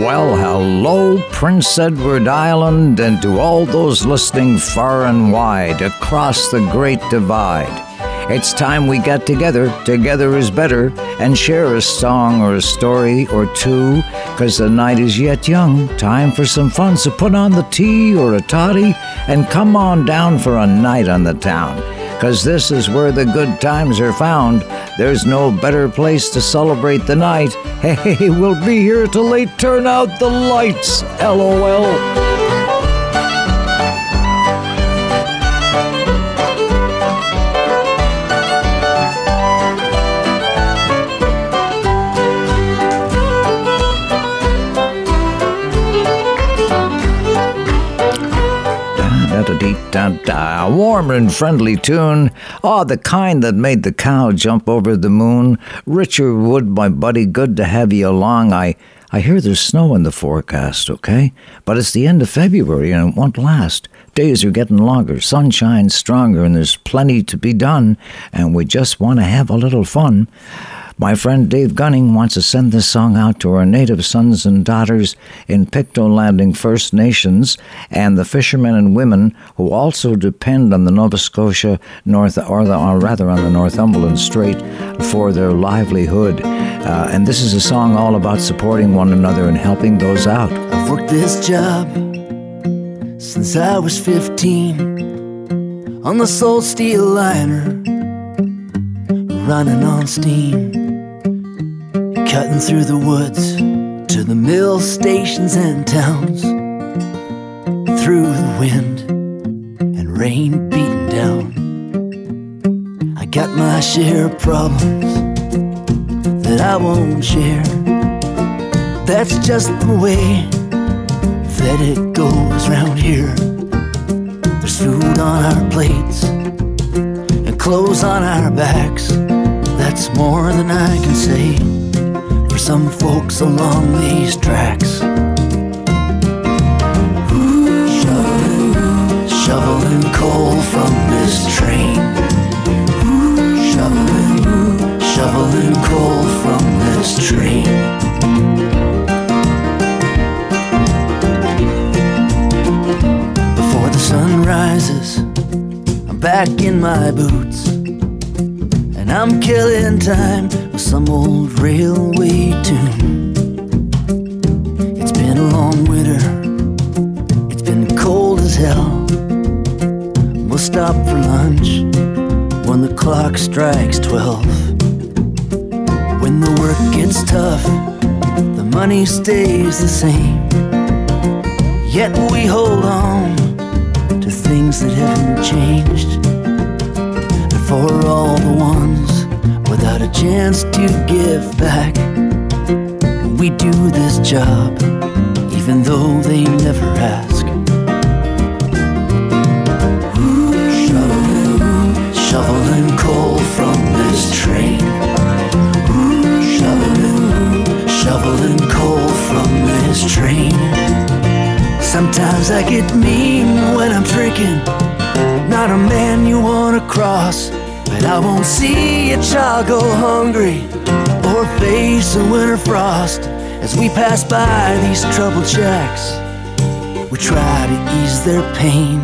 Well, hello, Prince Edward Island, and to all those listening far and wide across the Great Divide. It's time we get together, together is better, and share a song or a story or two, because the night is yet young. Time for some fun, so put on the tea or a toddy and come on down for a night on the town because this is where the good times are found. There's no better place to celebrate the night. Hey, hey, we'll be here till they turn out the lights. LOL. A warm and friendly tune. Ah, oh, the kind that made the cow jump over the moon. Richard Wood, my buddy, good to have you along. I I hear there's snow in the forecast, okay? But it's the end of February and it won't last. Days are getting longer, sunshine's stronger, and there's plenty to be done, and we just want to have a little fun. My friend Dave Gunning wants to send this song out to our native sons and daughters in Pictou Landing First Nations and the fishermen and women who also depend on the Nova Scotia North, or, the, or rather on the Northumberland Strait, for their livelihood. Uh, and this is a song all about supporting one another and helping those out. I've worked this job since I was 15 on the Soul Steel liner, running on steam cutting through the woods to the mill stations and towns, through the wind and rain beating down. I got my share of problems that I won't share. That's just the way that it goes round here. There's food on our plates and clothes on our backs. That's more than I can say some folks along these tracks. shoveling, shoveling coal from this train. shoveling, shoveling coal from this train. Before the sun rises, I'm back in my boots. I'm killing time with some old railway tune. It's been a long winter, it's been cold as hell. We'll stop for lunch when the clock strikes 12. When the work gets tough, the money stays the same. Yet we hold on to things that haven't changed for all the ones without a chance to give back. We do this job even though they never ask. shoveling, shoveling coal from this train. shoveling, shoveling coal from this train. Sometimes I get mean when I'm drinking. Not a man you wanna cross. I won't see a child go hungry or face a winter frost as we pass by these troubled shacks. We try to ease their pain.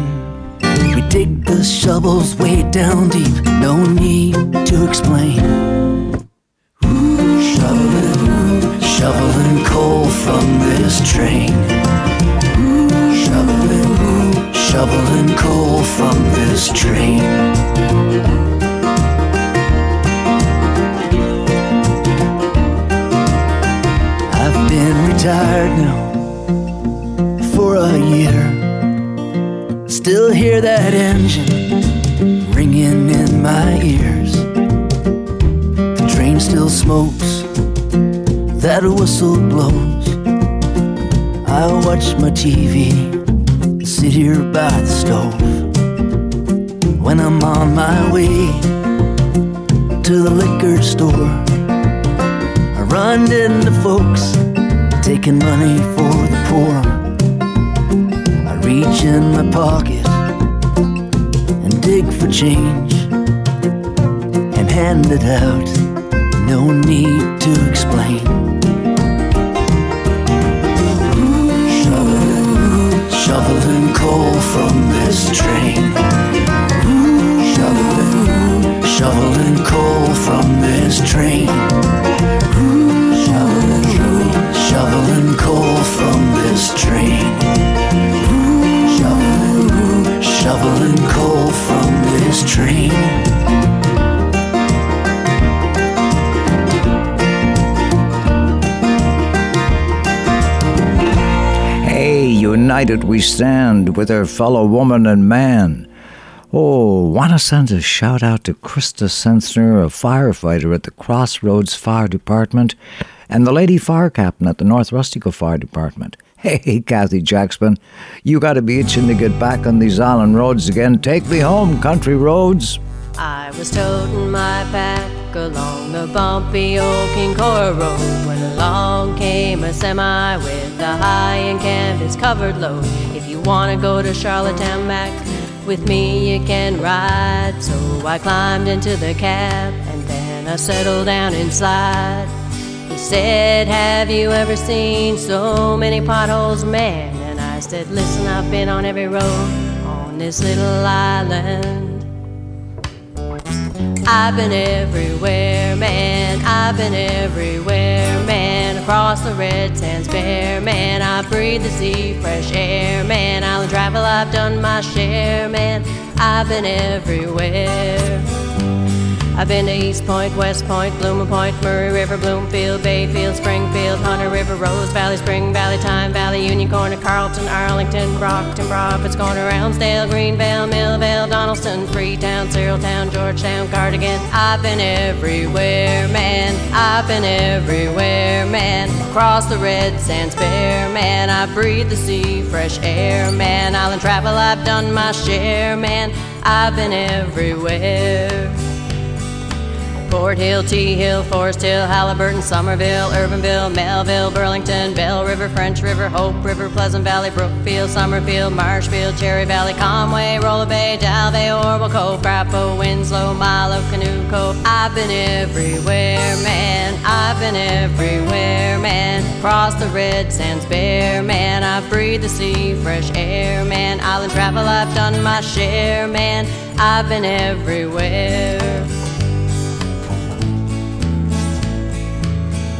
We dig the shovels way down deep, no need to explain. Watch my TV, sit here by the stove. When I'm on my way to the liquor store, I run into folks taking money for the poor. I reach in my pocket and dig for change and hand it out. No need to explain. Shoveling coal from this train. Shoveling, shoveling coal from this train. Shoveling, shoveling coal from this train. Shoveling, shoveling coal from this train. United we stand with our fellow woman and man. Oh, want to send a shout out to Krista Sensner, a firefighter at the Crossroads Fire Department, and the lady fire captain at the North Rustico Fire Department. Hey, Kathy Jackson, you got to be itching to get back on these island roads again. Take me home, country roads. I was toting my along the bumpy old Kinkora Road when along came a semi with a high and canvas covered load. If you want to go to Charlottetown Mac with me, you can ride. So I climbed into the cab and then I settled down inside. He said, Have you ever seen so many potholes, man? And I said, Listen, I've been on every road on this little island. I've been everywhere, man. I've been everywhere, man. Across the red sands bare, man. I breathe the sea, fresh air, man. Island travel, I've done my share, man. I've been everywhere. I've been to East Point, West Point, Bloomer Point, Murray River, Bloomfield, Bayfield, Springfield, Hunter River, Rose Valley, Spring Valley, Tyne Valley, Union Corner, Carlton, Arlington, Brockton, Prophets Corner, Elmsdale, Greenvale, Millvale, Donaldson, Freetown, Cyril Town, Georgetown, Cardigan. I've been everywhere, man. I've been everywhere, man. Across the red sands bare, man. I breathe the sea, fresh air, man. Island travel, I've done my share, man. I've been everywhere. Fort Hill, Tea Hill, Forest Hill, Halliburton, Somerville, Irvinville, Melville, Burlington, Bell River, French River, Hope River, Pleasant Valley, Brookfield, Summerfield, Marshfield, Cherry Valley, Conway, Rollo Bay, Dalvay, Orwell Cove, Frappo, Winslow, Milo, Canoe Cove. I've been everywhere, man. I've been everywhere, man. Across the red sands bare, man. I breathe the sea, fresh air, man. Island travel, I've done my share, man. I've been everywhere.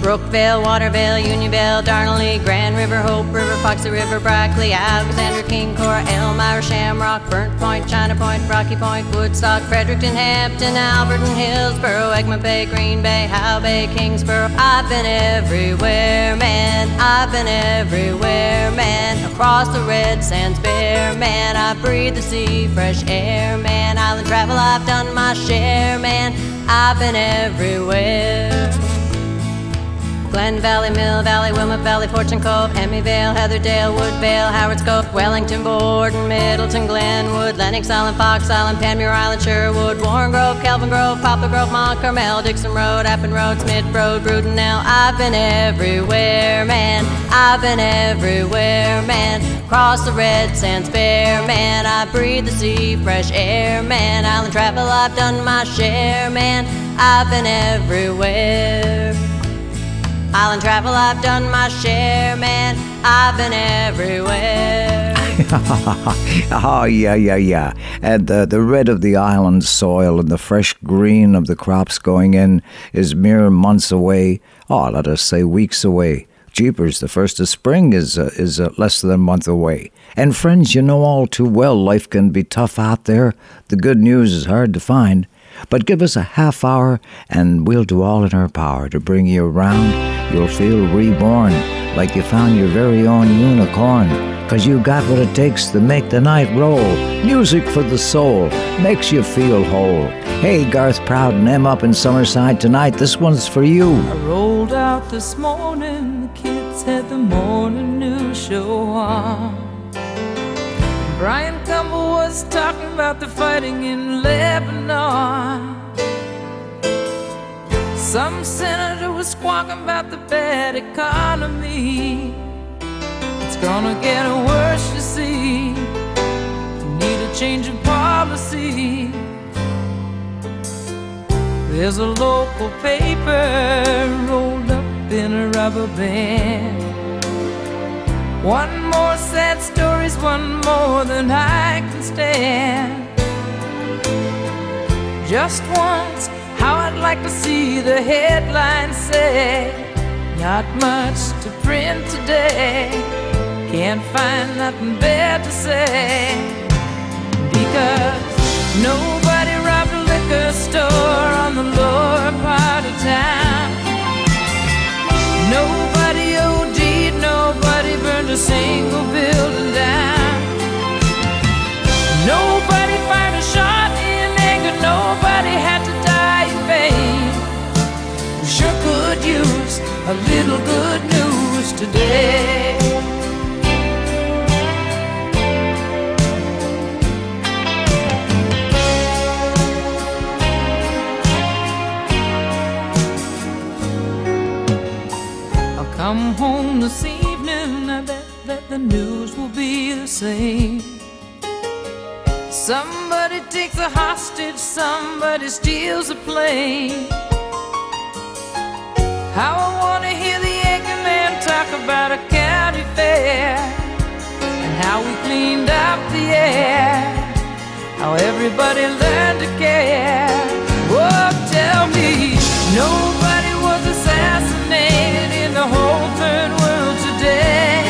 Brookvale, Watervale, Unionville, Darnley, Grand River, Hope River, Foxy River, Brackley, Alexander, Kinkora, Elmira, Shamrock, Burnt Point, China Point, Rocky Point, Woodstock, Fredericton, Hampton, Alberton, Hillsboro, Egmont Bay, Green Bay, Howe Bay, Kingsboro. I've been everywhere, man. I've been everywhere, man. Across the red sands bare, man. I breathe the sea, fresh air, man. Island travel, I've done my share, man. I've been everywhere. Glen Valley, Mill Valley, Wilmot Valley, Fortune Cove, Hemmyvale, Heatherdale, Woodvale, Howard's Cove, Wellington, Borden, Middleton, Glenwood, Lennox Island, Fox Island, Panmure Island, Sherwood, Warren Grove, Kelvin Grove, Poplar Grove, Mont Carmel, Dixon Road, Appin Road, Smith Road, Brudenell. I've been everywhere, man. I've been everywhere, man. Across the red sands bare, man. I breathe the sea, fresh air, man. Island travel, I've done my share, man. I've been everywhere. Island travel, I've done my share, man. I've been everywhere. oh, yeah, yeah, yeah. And uh, the red of the island soil and the fresh green of the crops going in is mere months away. Oh, let us say weeks away. Jeepers, the first of spring is uh, is uh, less than a month away. And friends, you know all too well life can be tough out there. The good news is hard to find. But give us a half hour and we'll do all in our power to bring you around. You'll feel reborn, like you found your very own unicorn. Cause you got what it takes to make the night roll. Music for the soul makes you feel whole. Hey, Garth Proud and M up in Summerside tonight. This one's for you. I rolled out this morning, the kids had the morning news show on. Bryant Gumbel was talking about the fighting in Lebanon. Some senator was squawking about the bad economy. It's gonna get worse, you see. Need a change of policy. There's a local paper rolled up in a rubber band. One more sad story's one more than I can stand. Just once, how I'd like to see the headlines say. Not much to print today. Can't find nothing bad to say. Because nobody robbed a liquor store on the lower part of town. Nobody Nobody burned a single building down. Nobody fired a shot in anger. Nobody had to die in vain. Sure could use a little good news today. come home to see that the news will be the same. Somebody takes a hostage, somebody steals a plane. How I want to hear the anchorman talk about a county fair and how we cleaned up the air, how everybody learned to care. Oh, tell me, nobody was assassinated in the whole third world today.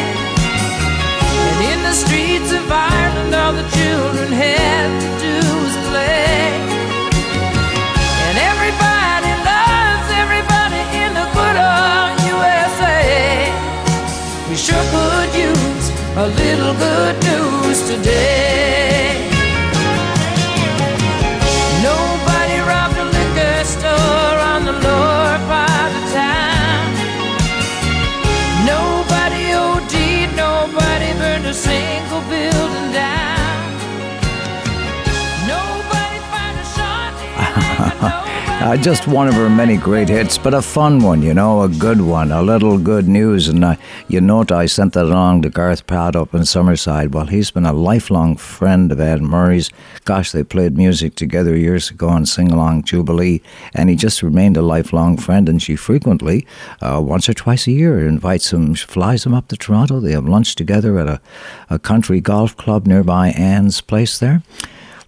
Streets of Ireland, all the children had to do was play. And everybody loves everybody in the good old USA. We sure could use a little good news today. Uh, just one of her many great hits, but a fun one, you know, a good one, a little good news. And uh, you note I sent that along to Garth Pratt up in Summerside. Well, he's been a lifelong friend of Anne Murray's. Gosh, they played music together years ago on Sing Along Jubilee, and he just remained a lifelong friend. And she frequently, uh, once or twice a year, invites him, flies him up to Toronto. They have lunch together at a, a country golf club nearby Anne's place there.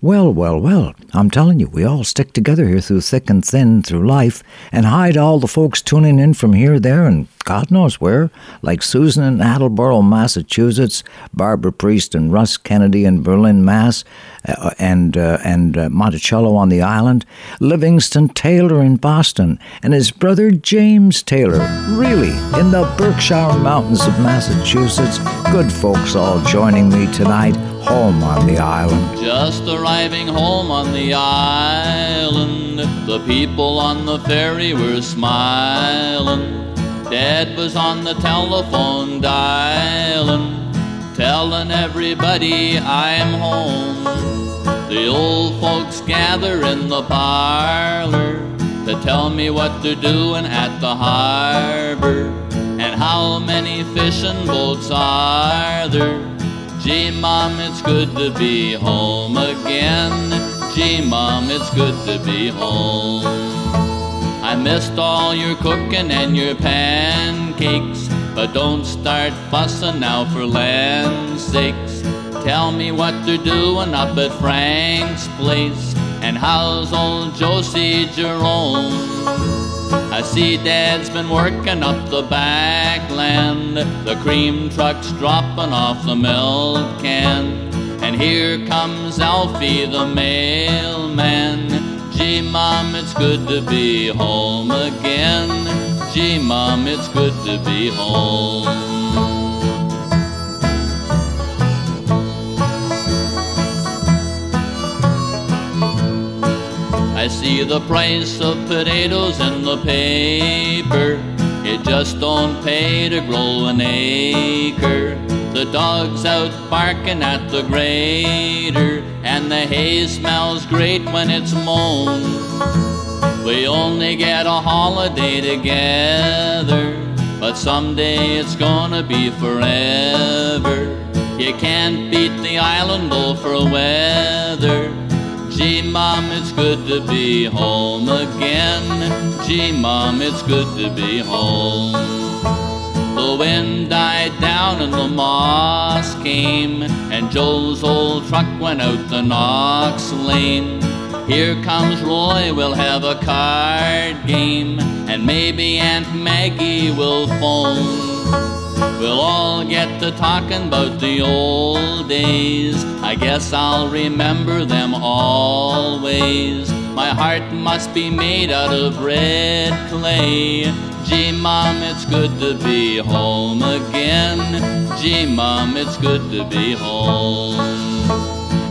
Well, well, well, I'm telling you, we all stick together here through thick and thin through life, and hi to all the folks tuning in from here, there, and God knows where, like Susan in Attleboro, Massachusetts, Barbara Priest and Russ Kennedy in Berlin, Mass, uh, and uh, and uh, Monticello on the island, Livingston Taylor in Boston, and his brother James Taylor, really, in the Berkshire Mountains of Massachusetts. Good folks all joining me tonight, home on the island. Just arriving home on the island, the people on the ferry were smiling. Dad was on the telephone dialing, telling everybody I'm home. The old folks gather in the parlor to tell me what they're doing at the harbor and how many fishing boats are there. Gee, Mom, it's good to be home again. Gee, Mom, it's good to be home. I missed all your cooking and your pancakes, but don't start fussing now for land's sakes. Tell me what they're doing up at Frank's place, and how's old Josie Jerome? I see Dad's been working up the backland, the cream truck's dropping off the milk can. And here comes Alfie the mailman. Gee, Mom, it's good to be home again. Gee, Mom, it's good to be home. I see the price of potatoes in the paper. It just don't pay to grow an acre. The dog's out barking at the grader, and the hay smells great when it's mown. We only get a holiday together, but someday it's gonna be forever. You can't beat the island though for weather. Gee, Mom, it's good to be home again. Gee, Mom, it's good to be home. Wind died down and the moss came, and Joe's old truck went out the Knox Lane. Here comes Roy, we'll have a card game, and maybe Aunt Maggie will phone. We'll all get to talking about the old days. I guess I'll remember them always. My heart must be made out of red clay. Gee, Mom, it's good to be home again. Gee, Mom, it's good to be home.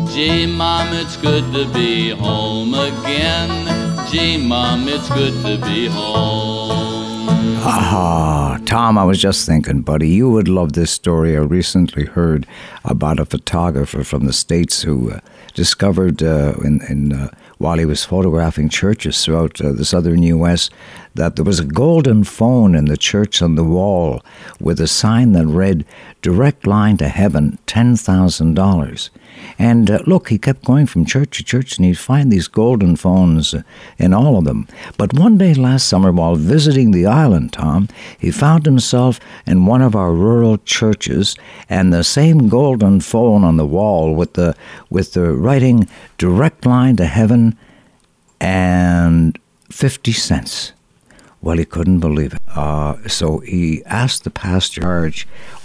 Gee, Mom, it's good to be home again. Gee, Mom, it's good to be home. Ah, Tom, I was just thinking, buddy, you would love this story. I recently heard about a photographer from the States who uh, discovered uh, in, in uh, while he was photographing churches throughout uh, the southern U.S. that there was a golden phone in the church on the wall with a sign that read, Direct Line to Heaven, $10,000. And uh, look, he kept going from church to church and he'd find these golden phones in all of them. But one day last summer, while visiting the island, Tom, he found himself in one of our rural churches and the same golden phone on the wall with the, with the writing direct line to heaven and 50 cents. Well, he couldn't believe it. Uh, so he asked the pastor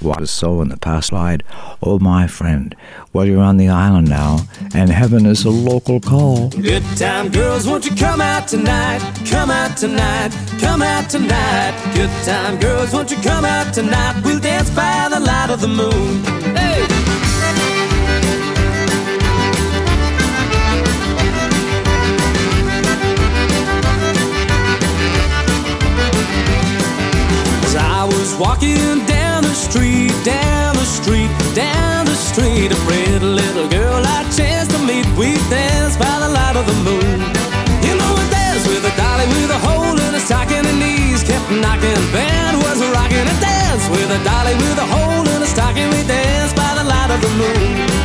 what was so in the past slide. Oh, my friend, well, you're on the island now, and heaven is a local call. Good time, girls, won't you come out tonight? Come out tonight, come out tonight. Good time, girls, won't you come out tonight? We'll dance by the light of the moon. Hey! Was walking down the street, down the street, down the street. A pretty little girl I chanced to meet. We danced by the light of the moon. You know, we danced with a dolly with a hole in her stocking. Her knees kept knocking. Band was rocking. A dance with a dolly with a hole in her stocking. We danced by the light of the moon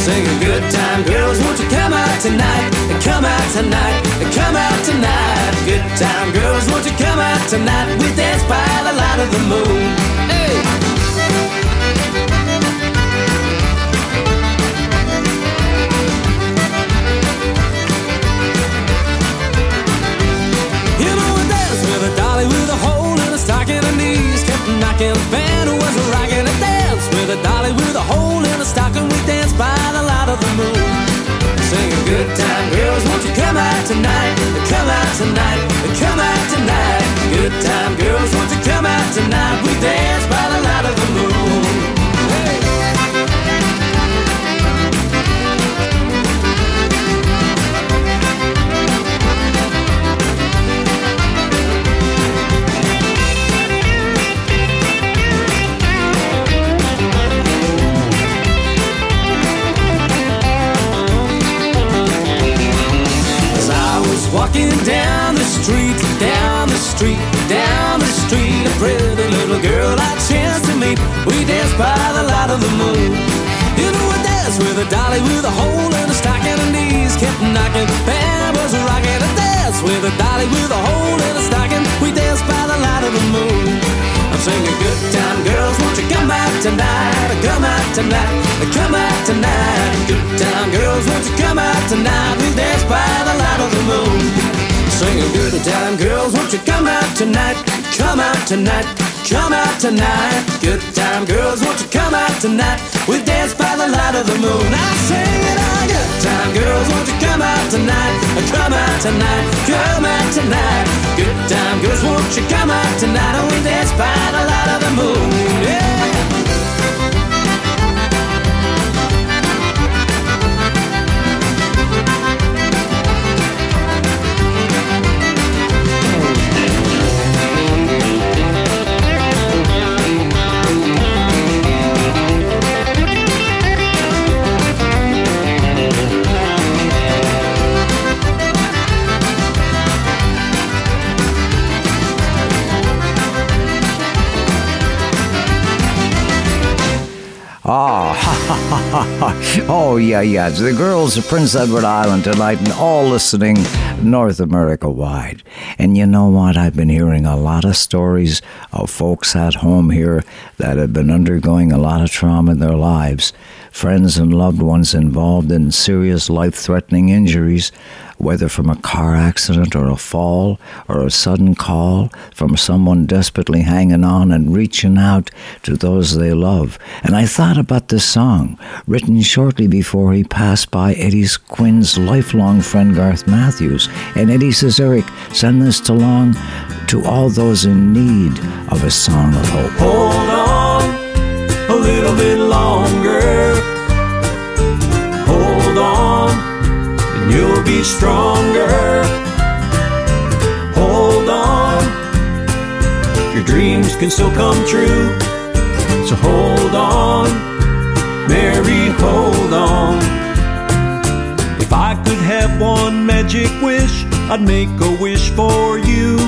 singing good time. Girls won't you come out tonight? And come out tonight. And come out tonight. Good time. Girls won't you come out tonight? We dance by the light of the moon. Hey! You know dance with a dolly with a hole in stocking her knees. Kept knocking of the moon. Singing good time, girls, won't you come out tonight? Come out tonight, come out tonight. Good time, girls, won't you come out tonight? We dance by street, down the street. A pretty little girl I chanced to meet. We danced by the light of the moon. You know, we danced with a dolly with a hole in her stocking. Her knees kept knocking. Band was rocking. A dance with a dolly with a hole in her stocking. We danced by the light of the moon. I'm singing good time, girls. Won't you come out tonight? Oh, come out tonight. Oh, come out tonight. Good time, girls. Won't you come out tonight? We dance by the light of the moon. Singing good time, girls. Won't you come out tonight? Come out tonight. Come out tonight. Good time, girls. Won't you come out tonight? We dance by the light of the moon. I sing it all. Good time, girls. Won't you come out tonight? Come out tonight. Come out tonight. Good time, girls. Won't you come out tonight? And we dance by the light of the moon. Yeah. Oh, yeah, yeah. The girls of Prince Edward Island tonight and all listening North America wide. And you know what? I've been hearing a lot of stories of folks at home here that have been undergoing a lot of trauma in their lives. Friends and loved ones involved in serious life threatening injuries, whether from a car accident or a fall or a sudden call from someone desperately hanging on and reaching out to those they love. And I thought about this song, written shortly before he passed by Eddie's Quinn's lifelong friend Garth Matthews. And Eddie says, Eric, send this along to all those in need of a song of hope. Hold on a little bit longer. You'll be stronger. Hold on, your dreams can still come true. So hold on, Mary, hold on. If I could have one magic wish, I'd make a wish for you.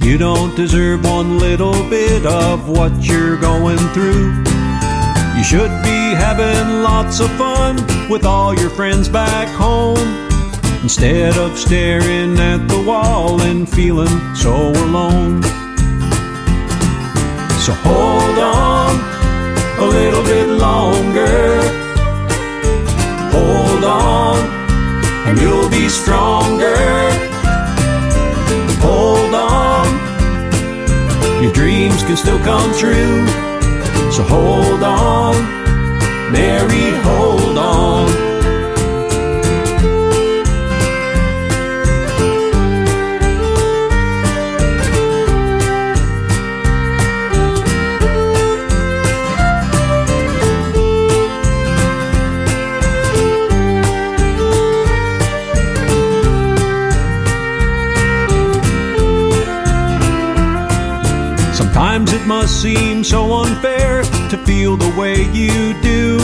You don't deserve one little bit of what you're going through. You should be having lots of fun with all your friends back home. Instead of staring at the wall and feeling so alone. So hold on a little bit longer. Hold on, and you'll be stronger. Hold on, your dreams can still come true. So hold on, Mary, hold on. Must seem so unfair to feel the way you do.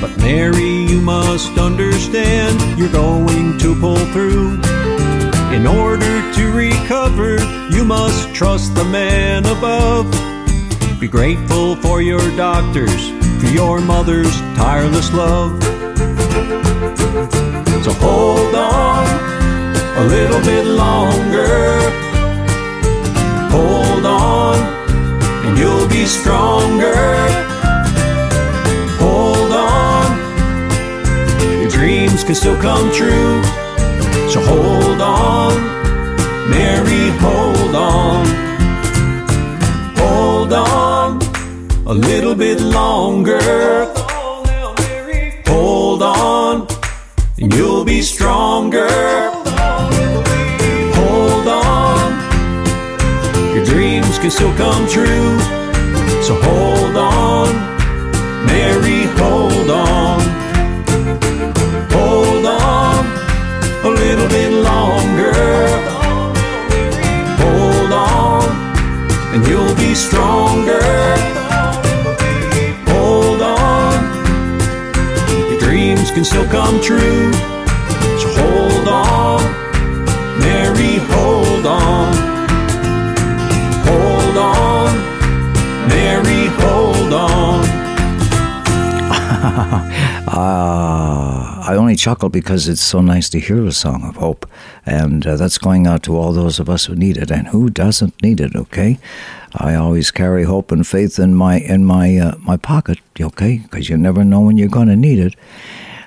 But Mary, you must understand you're going to pull through. In order to recover, you must trust the man above. Be grateful for your doctors, for your mother's tireless love. So hold on a little bit longer. Hold on you'll be stronger. Hold on, your dreams can still come true. So hold on, Mary, hold on. Hold on a little bit longer. Hold on, and you'll be stronger. Dreams can still come true. So hold on, Mary, hold on. Hold on a little bit longer. Hold on, and you'll be stronger. Hold on, your dreams can still come true. So hold on, Mary, hold on. uh, I only chuckle because it's so nice to hear a song of hope. And uh, that's going out to all those of us who need it. And who doesn't need it, okay? I always carry hope and faith in my in my uh, my pocket, okay? Because you never know when you're going to need it.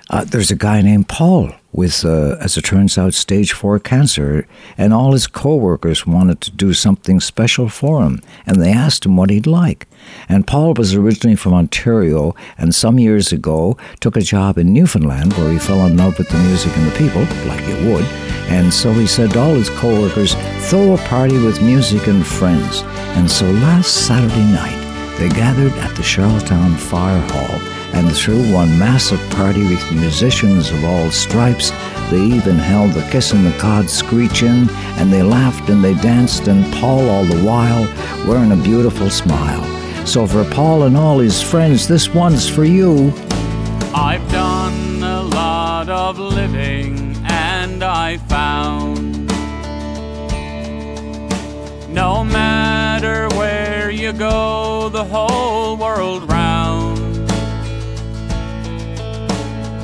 Uh, there's a guy named Paul with, uh, as it turns out, stage four cancer, and all his coworkers wanted to do something special for him, and they asked him what he'd like. And Paul was originally from Ontario, and some years ago took a job in Newfoundland where he fell in love with the music and the people, like you would. And so he said to all his coworkers, "Throw a party with music and friends." And so last Saturday night, they gathered at the Charlottetown Fire Hall and through one massive party with musicians of all stripes. They even held the kiss and the cod screech in, and they laughed and they danced, and Paul all the while wearing a beautiful smile. So for Paul and all his friends, this one's for you. I've done a lot of living, and I found no matter where you go, the whole world round.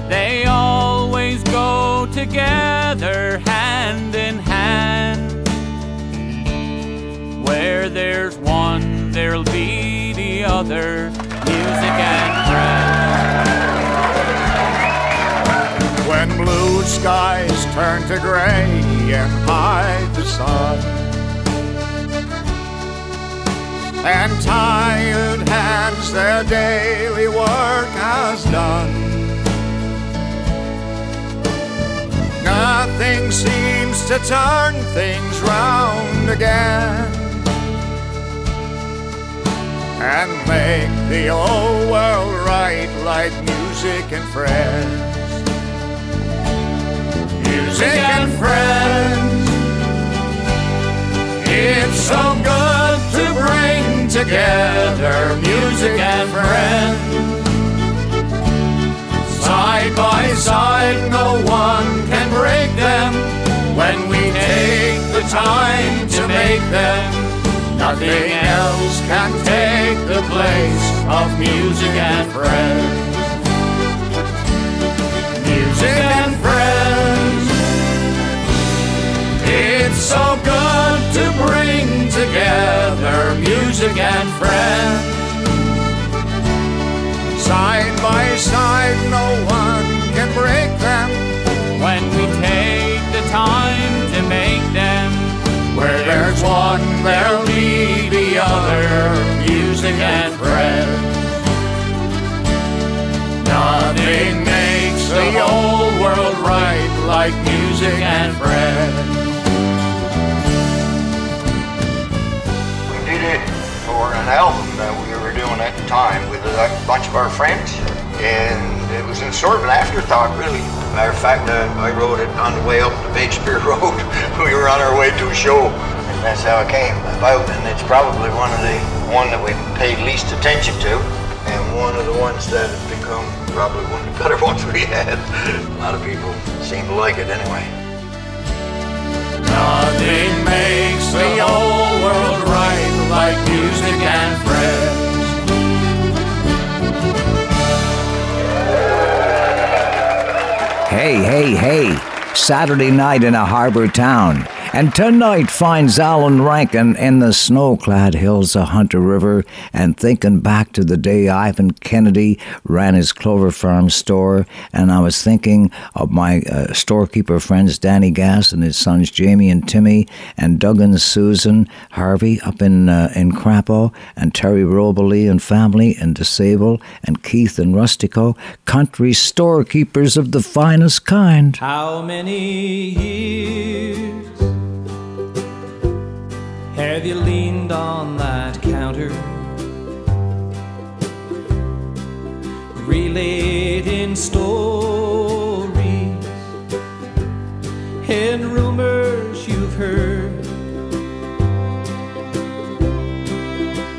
They always go together hand in hand. Where there's one, there'll be other. Music and friends. When blue skies turn to gray and hide the sun. And tired hands their daily work has done. Nothing seems to turn things round again and make the old world right like music and friends. Music and friends, it's so good to bring together, music and friends. Side by side, no one can break them when we take the time to make them. Nothing else can take the place of music and friends. Music and friends. It's so good to bring together music and friends. Side by side, no one can break them. when we take the time to make them. Where there's one, there'll be the other. Music and friends. Nothing makes the whole world right like music and friends. We did it for an album that we were doing at the time with a bunch of our friends, and it was in sort of an afterthought, really. Matter of fact, uh, I wrote it on the way up the Shakespeare Road. we were on our way to a show, that's how it came about. And it's probably one of the one that we paid least attention to, and one of the ones that have become probably one of the better ones we had. A lot of people seem to like it anyway. Nothing makes the whole world right like music and friends. Hey, hey, hey. Saturday night in a harbor town. And tonight finds Alan Rankin in the snow clad hills of Hunter River and thinking back to the day Ivan Kennedy ran his Clover Farm store. And I was thinking of my uh, storekeeper friends Danny Gass and his sons Jamie and Timmy and Doug and Susan Harvey up in, uh, in Crapaud and Terry Robley and family and DeSable and Keith and Rustico, country storekeepers of the finest kind. How many years have you leaned on that counter? Relating stories and rumors you've heard.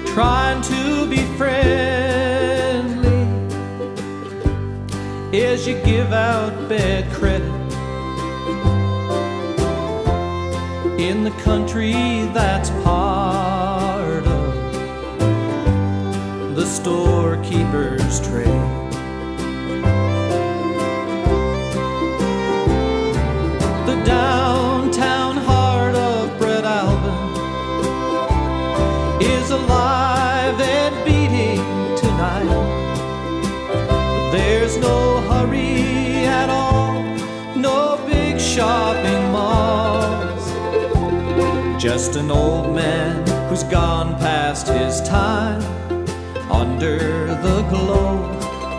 Trying to be friendly as you give out bad credit. The country that's part of the storekeeper's trade. Just an old man who's gone past his time under the glow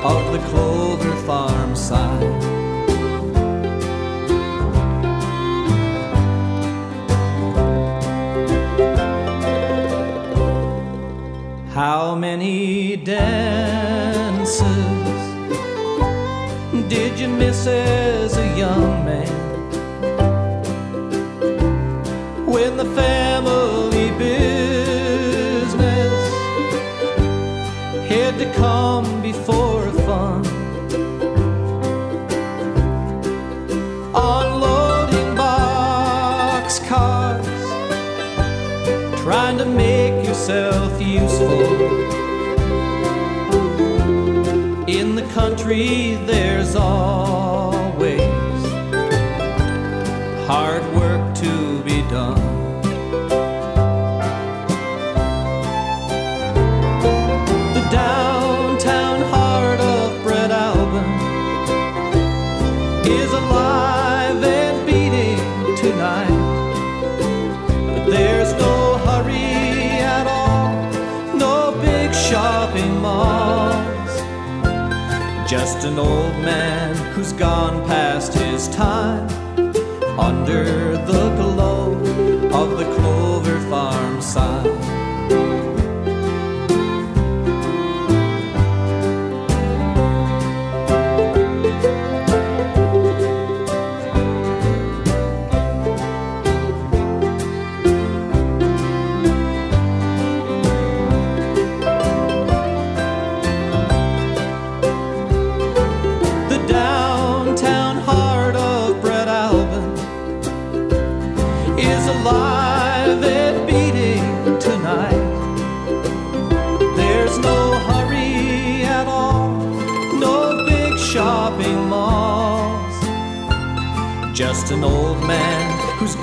of the Clover Farm sign. How many dances did you miss as a young man? Family business had to come before fun. Unloading box cars, trying to make yourself useful. In the country, there's always Just an old man who's gone past his time under the glow of the Clover Farm sign.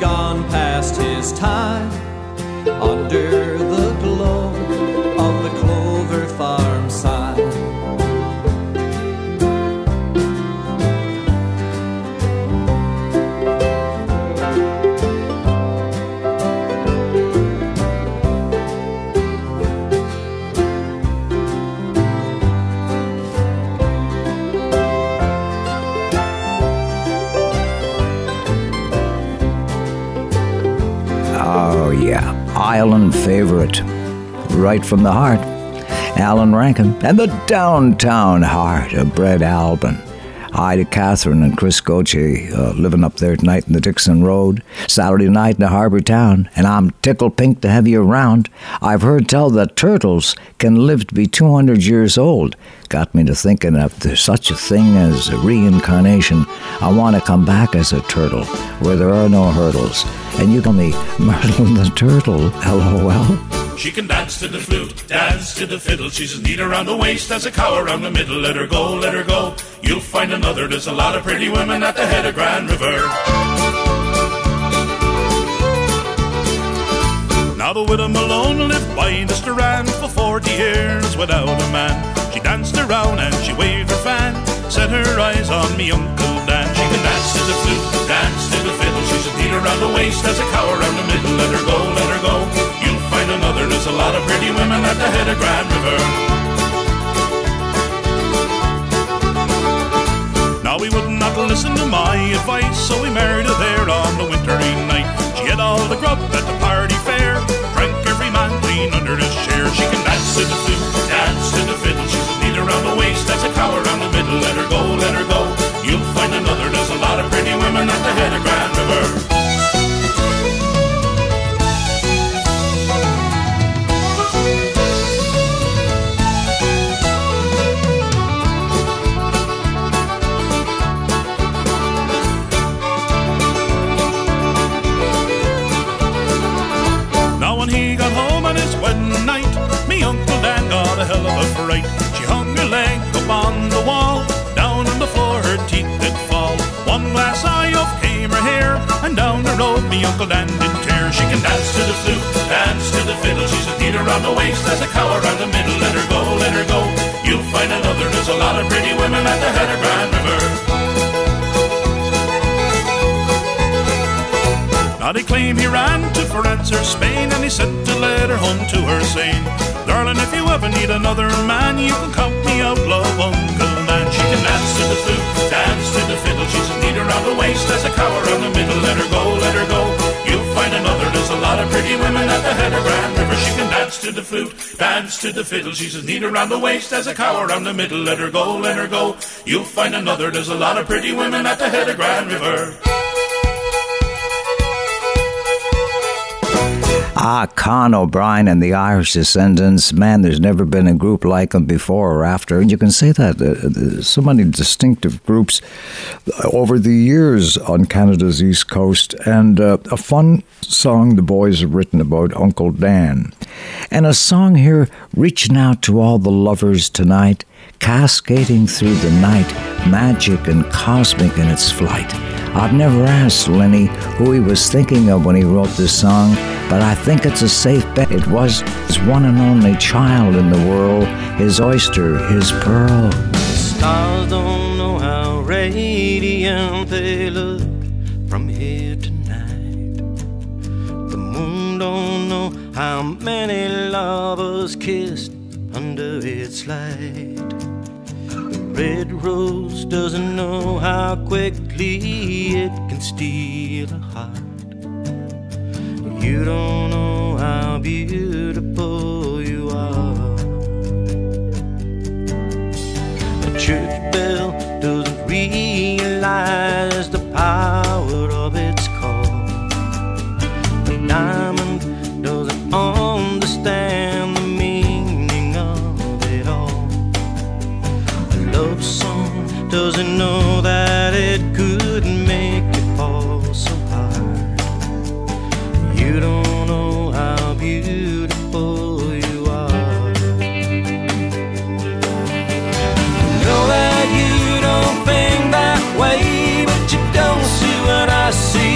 Gone past his time Right from the heart. Alan Rankin and the downtown heart of Breadalbane. Hi to Catherine and Chris Goche, uh, living up there tonight in the Dixon Road. Saturday night in the Harbor Town, and I'm tickled pink to have you around. I've heard tell that turtles can live to be 200 years old. Got me to thinking if there's such a thing as reincarnation, I want to come back as a turtle where there are no hurdles. And you call me Myrtle the Turtle, lol. She can dance to the flute, dance to the fiddle. She's as neat around the waist as a cow around the middle. Let her go, let her go. You'll find another. There's a lot of pretty women at the head of Grand River. Now the widow Malone lived by the strand for forty years without a man. She danced around and she waved her fan, set her eyes on me Uncle at the head of Grand River. Now we would not listen to my advice, so we married her there on the wintry night. She had all the grub at the party fair, drank every man clean under his share. She can dance to the flute, road me Uncle Dan did tear. She can dance to the flute, dance to the fiddle. She's a neat around the waist as a cow around the middle. Let her go, let her go. You'll find another. There's a lot of pretty women at the head of Grand River. Now they claim he ran to France or Spain and he sent a letter home to her saying, Darling, if you ever need another man, you can count me out, love Uncle. She can dance to the flute, dance to the fiddle. She's as neat around the waist as a cow around the middle. Let her go, let her go. You'll find another. There's a lot of pretty women at the head of Grand River. She can dance to the flute, dance to the fiddle. She's as neat around the waist as a cow around the middle. Let her go, let her go. You'll find another. There's a lot of pretty women at the head of Grand River. Ah, Con O'Brien and the Irish Descendants. Man, there's never been a group like them before or after. And you can say that. Uh, so many distinctive groups over the years on Canada's East Coast. And uh, a fun song the boys have written about Uncle Dan. And a song here reaching out to all the lovers tonight, cascading through the night, magic and cosmic in its flight. I've never asked Lenny who he was thinking of when he wrote this song, but I think it's a safe bet. It was his one and only child in the world, his oyster, his pearl. Stars don't know how radiant they look from here tonight. The moon don't know how many lovers kissed under its light. Rose doesn't know how quickly it can steal a heart. You don't know how beautiful you are. The church bell doesn't realize the power of its call. The diamond doesn't understand doesn't know that it could make it fall so hard. You don't know how beautiful you are. know that you don't think that way, but you don't see what it's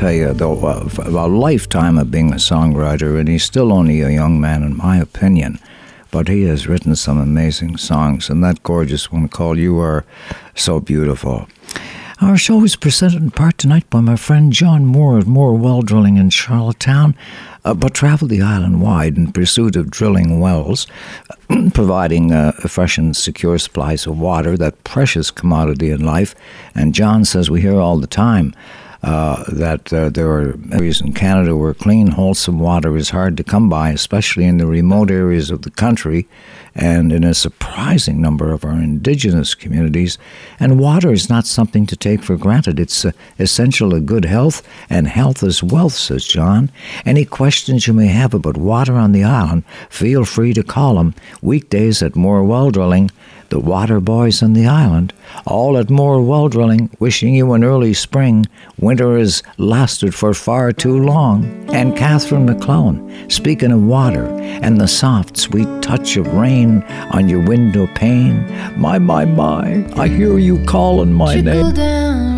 tell you, though, uh, f- a lifetime of being a songwriter, and he's still only a young man, in my opinion. But he has written some amazing songs, and that gorgeous one called You Are So Beautiful. Our show is presented in part tonight by my friend John Moore at Moore Well Drilling in Charlottetown, uh, but traveled the island wide in pursuit of drilling wells, providing uh, fresh and secure supplies of water, that precious commodity in life. And John says we hear all the time uh, that uh, there are areas in Canada where clean, wholesome water is hard to come by, especially in the remote areas of the country and in a surprising number of our indigenous communities. And water is not something to take for granted. It's uh, essential to good health, and health is wealth, says John. Any questions you may have about water on the island, feel free to call him weekdays at Moore Well Drilling the water boys on the island, all at Moore well drilling, wishing you an early spring. Winter has lasted for far too long. And Catherine MacLellan, speaking of water and the soft, sweet touch of rain on your window pane. My, my, my, I hear you calling my Trickle name. down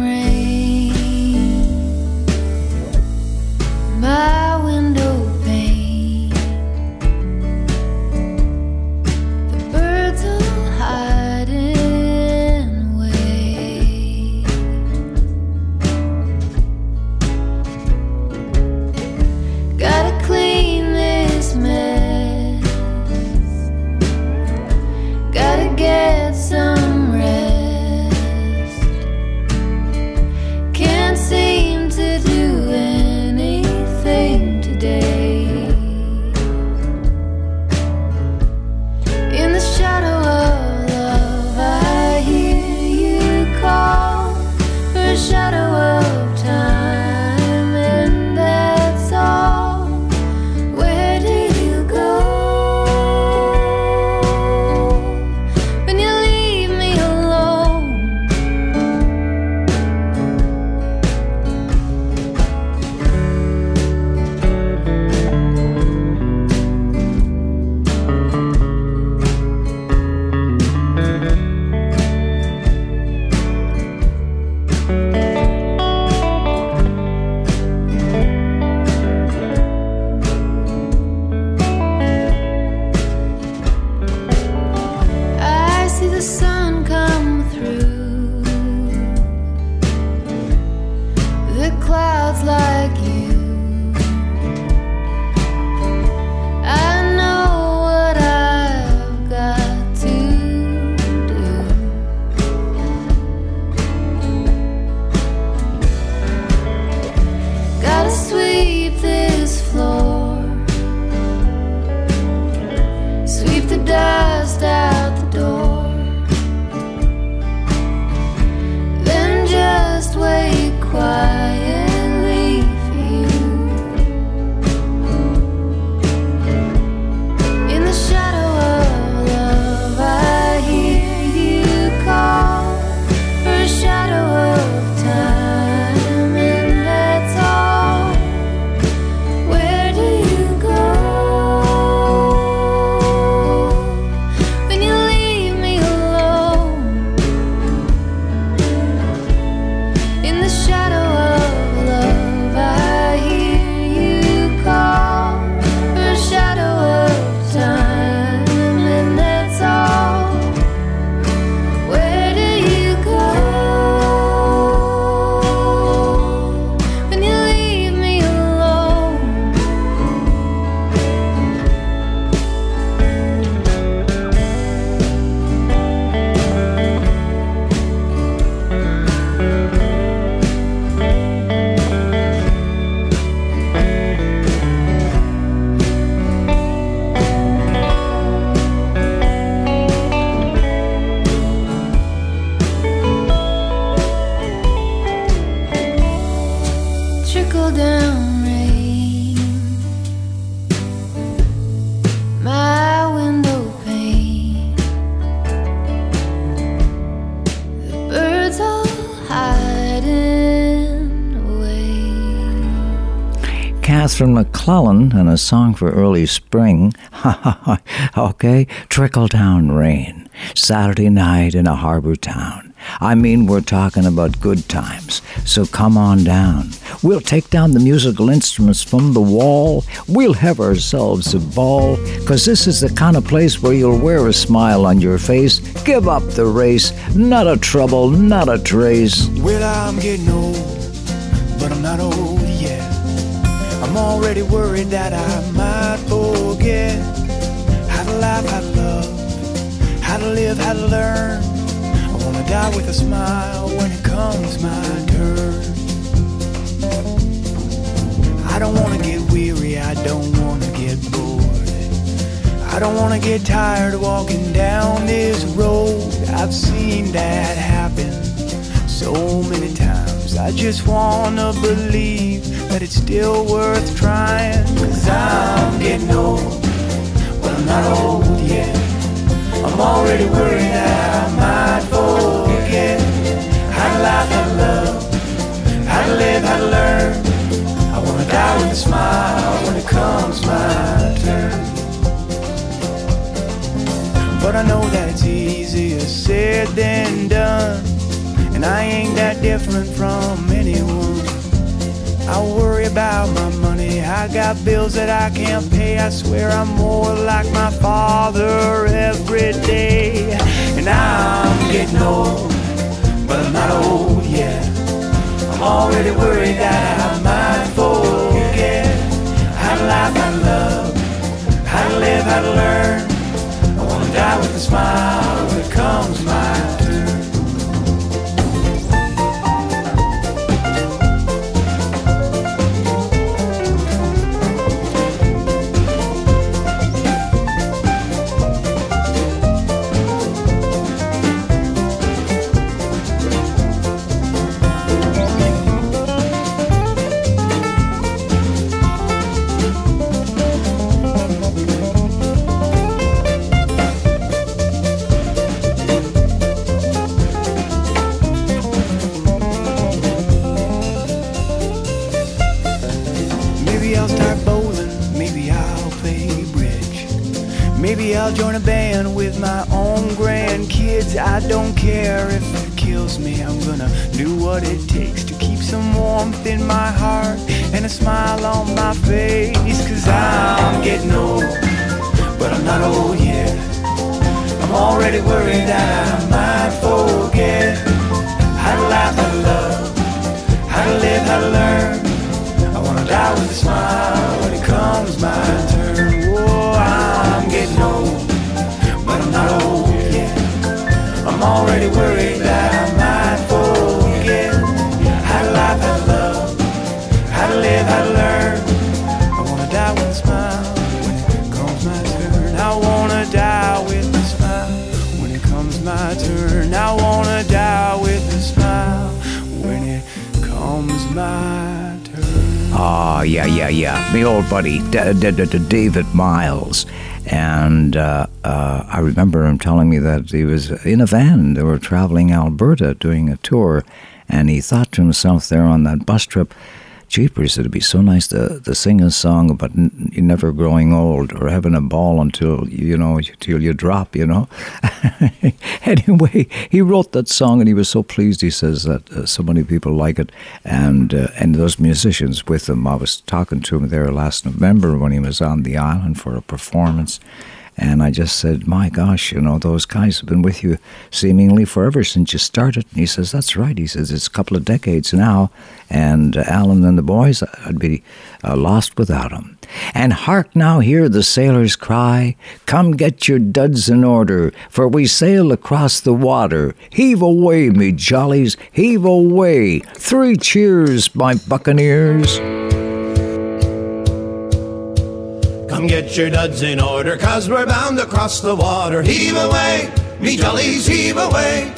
Catherine MacLellan and a song for early spring. okay, trickle down rain. Saturday night in a harbor town. I mean, we're talking about good times. So come on down. We'll take down the musical instruments from the wall. We'll have ourselves a ball. Cause this is the kind of place where you'll wear a smile on your face. Give up the race. Not a trouble, not a trace. Well, I'm getting old, but I'm not old. I'm already worried that I might forget how to laugh, how to love, how to live, how to learn. I wanna die with a smile when it comes my turn. I don't wanna get weary, I don't wanna get bored. I don't wanna get tired walking down this road. I've seen that happen so many times. I just wanna believe that it's still worth trying. Cause I'm getting old, but I'm not old yet. I'm already worried that I might forget how to laugh, how to love, how to live, how to learn. I wanna die with a smile when it comes my turn. But I know that it's easier said than done. And I ain't that different from anyone. I worry about my money. I got bills that I can't pay. I swear I'm more like my father every day. And I'm getting old, but I'm not old yet. I'm already worried that I might forget how to laugh, how to love, how to live, how to learn. I wanna die with a smile when it comes my smile on my face. Cause I'm getting old, but I'm not old yet. I'm already worried that I might forget how to laugh, how to love, how to live, how to learn. I wanna die with a smile when it comes my turn. Whoa, I'm getting old, but I'm not old yet. I'm already worried that when it comes my turn. I wanna die with a smile when it comes my turn. I wanna die with a smile when it comes my turn. Ah, yeah, yeah, yeah. Me old buddy, D- D- D- David Myles. And uh, uh, I remember him telling me that he was in a van. They were traveling Alberta doing a tour. And he thought to himself there on that bus trip, Jeepers, it'd be so nice to, to sing a song about n- never growing old or having a ball until, you know, till you drop, you know? anyway, he wrote that song and he was so pleased. He says that uh, so many people like it. And, uh, and those musicians with him, I was talking to him there last November when he was on the island for a performance. And I just said, My gosh, you know, those guys have been with you seemingly forever since you started. And he says, That's right. He says, It's a couple of decades now. And uh, Alan and the boys, I'd be uh, lost without them. And hark now, hear the sailors cry, Come get your duds in order, for we sail across the water. Heave away, me jollies, heave away. Three cheers, my buccaneers. Come get your duds in order, cause we're bound across the water. Heave away, me jollies, heave away.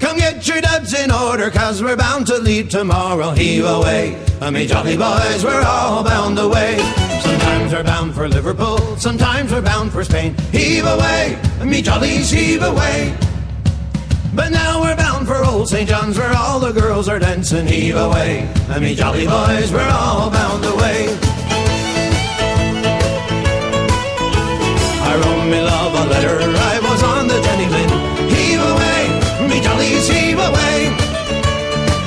Come get your duds in order, cause we're bound to leave tomorrow. Heave away, uh, I mean, jolly boys, we're all bound away. Sometimes we're bound for Liverpool, sometimes we're bound for Spain. Heave away, uh, me jollies, heave away. But now we're bound for old St. John's where all the girls are dancing. Heave away, uh, I mean, jolly boys, we're all bound away. Me love a letter, I was on the Jenny Lind. Heave away, me jollies, heave away.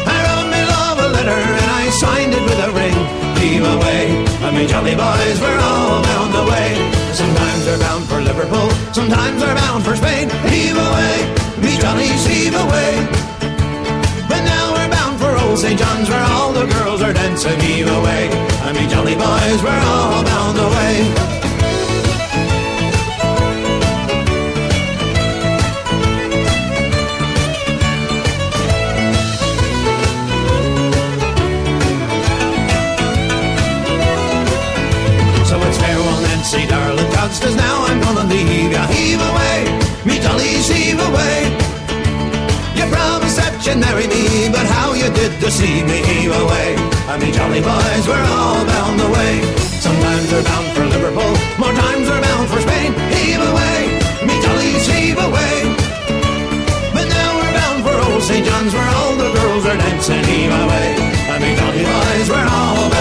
I wrote me love a letter and I signed it with a ring. Heave away, I mean, jolly boys, we're all bound away. Sometimes we're bound for Liverpool, sometimes we're bound for Spain. Heave away, me jollies, heave away. But now we're bound for old St. John's where all the girls are dancing. Heave away, I mean, jolly boys, we're all bound away. Heave away, me jollies, heave away. You promised that you'd marry me, but how you did deceive me. Heave away, I mean, jolly boys, we're all bound away. Sometimes we're bound for Liverpool, more times we're bound for Spain. Heave away, me jollies, heave away. But now we're bound for old St. John's, where all the girls are dancing. Heave away, I mean, jolly boys, we're all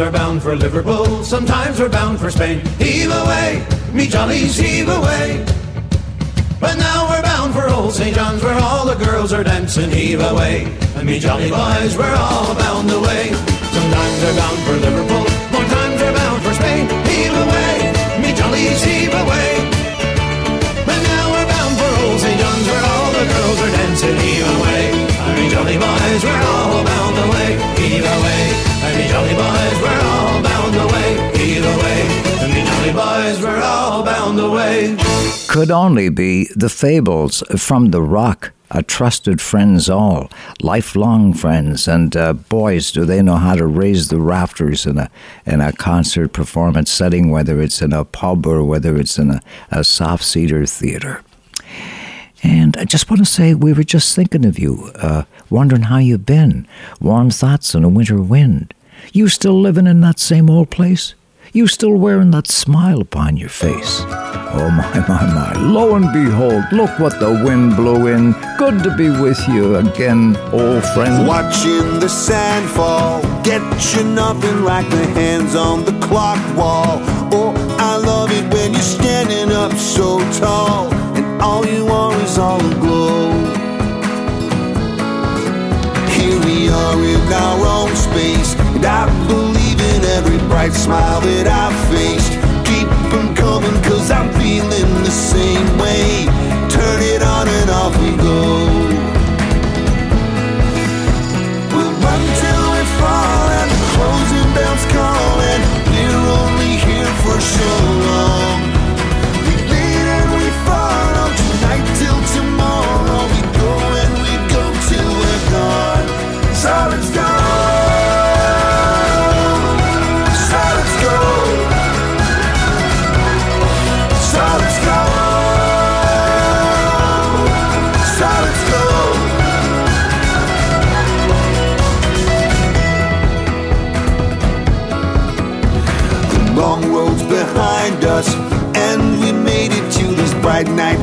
Sometimes we're bound for Liverpool, sometimes we're bound for Spain. Heave away, me jollies, heave away. But now we're bound for old St. John's where all the girls are dancing. Heave away, and me jolly boys, we're all bound away. Sometimes we're bound for Liverpool, more times we're bound for Spain. Heave away, me jollies, heave away. But now we're bound for old St. John's where all the girls are dancing. Heave away, jolly boys, we're all bound away. Away, and me jolly boys, we're all bound away. Away, and me jolly boys, we're all bound away. could only be the fables from the rock. A trusted friends all, lifelong friends, and uh, boys, do they know how to raise the rafters in a in a concert performance setting, whether it's in a pub or whether it's in a, a soft cedar theater. And I just want to say, we were just thinking of you, uh, wondering how you've been. Warm thoughts in a winter wind. You still living in that same old place? You still wearing that smile upon your face? Oh my, my, my. Lo and behold, look what the wind blew in. Good to be with you again, old friend. Watching the sand fall, get you nothing like the hands on the clock wall. Oh, I love it when you're standing up so tall, and all you are is all aglow. Here we are in our own space, and I believe in every bright smile that I've faced. Keep them coming, cause I'm feeling the same way. Turn it on and off we go. We'll run we fall and the closing bells call and we're only here for so long. Tomorrow. We go and we go till we're gone. So let's go.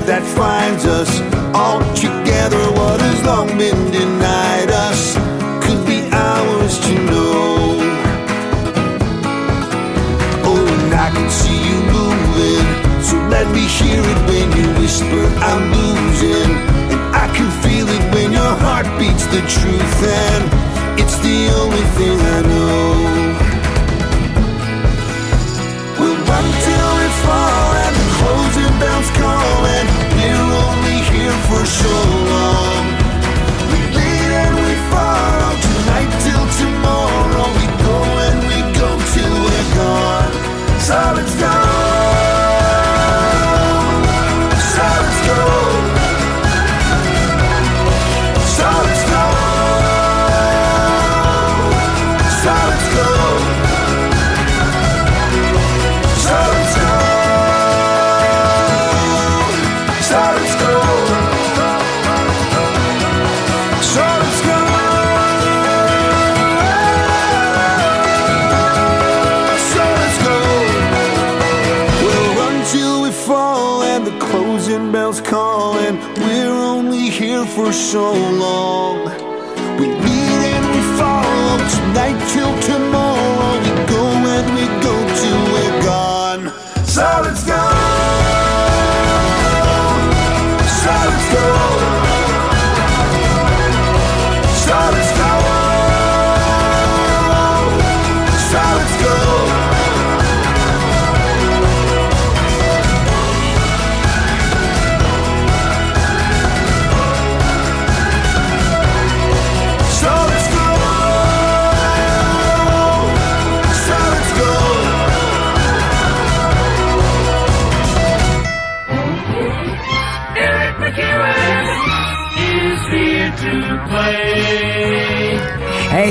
That finds us all together. What has long been denied us could be ours to know. Oh, and I can see you moving, so let me hear it when you whisper, I'm losing. And I can feel it when your heart beats the truth, and it's the only thing I know. We'll run till we fall and the closing bells for so long. We lead and we follow tonight till tomorrow. We go and we go till we're gone. So let's so long.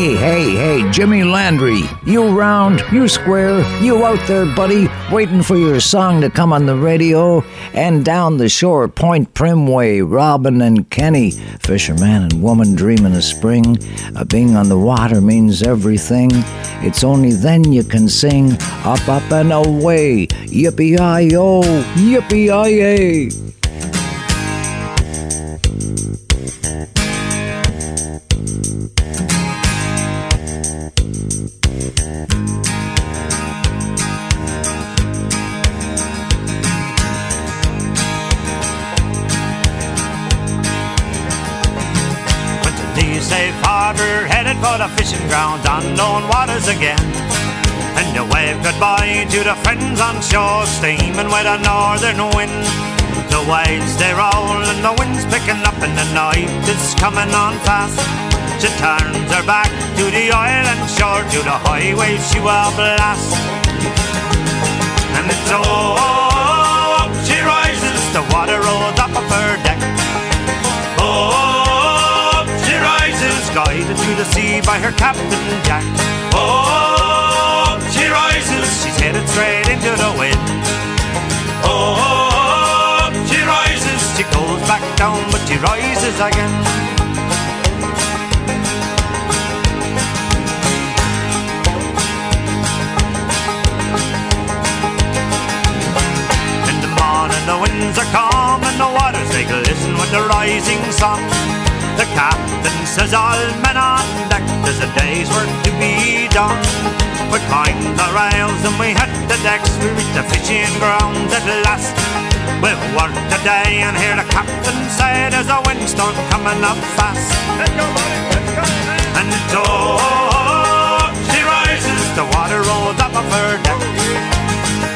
Hey, hey, hey, Jimmy Landry. You round, you square, you out there, buddy, waiting for your song to come on the radio. And down the shore, Point Primway, Robin and Kenny, fisherman and woman dreaming of spring. Uh, being on the water means everything. It's only then you can sing up, up and away. Yippee-i-yo, yippee-i-yay. Unknown waters again. And you wave goodbye to the friends on shore, steaming with a northern wind. The waves they roll and the wind's picking up, and the night is coming on fast. She turns her back to the island shore, to the highway she will blast. And it's oh, guided to the sea by her captain Jack. Oh, she rises, she's headed straight into the wind. Oh, she rises, she goes back down, but she rises again. In the morning the winds are calm and the waters they glisten with the rising sun. The captain says all men on deck, there's a day's work to be done. We climb the rails and we hit the decks, we reach the fishing grounds at last. We've worked a day and hear the captain say there's a windstorm coming up fast. And oh, she rises, the water rolls up of her deck.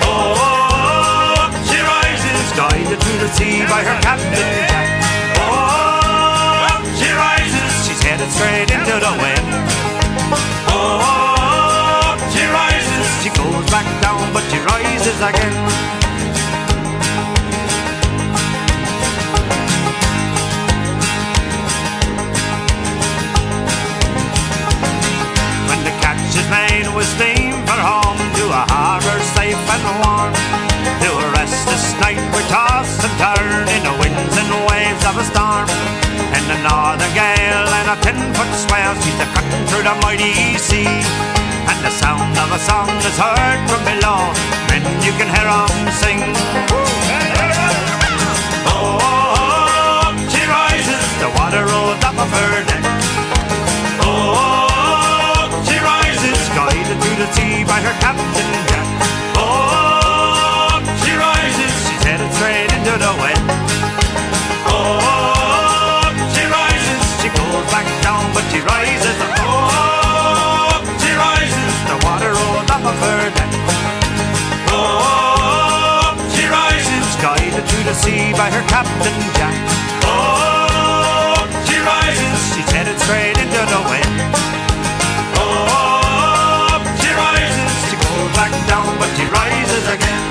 Oh, she rises, guided to the sea by her captain headed straight into the wind. Oh, she rises, she goes back down, but she rises again. When the catch is made, we steam for home to a harbour safe and warm. To a restless night, we toss and turn in the winds and waves of a storm. And the northern gale and a ten-foot swell, she's a cutting through the mighty sea. And the sound of a song is heard from below, and you can hear 'em sing. Oh, she rises, the water rolls up of her neck. Oh, she rises, guided through the sea by her captain Jack. Oh, she rises, she's headed straight into the wind. She rises. Oh, she rises, the water rolls up of her deck. Oh, she rises, guided through the sea by her captain Jack. Oh, she rises, she's headed straight into the wind. Oh, she rises, she goes back down, but she rises again.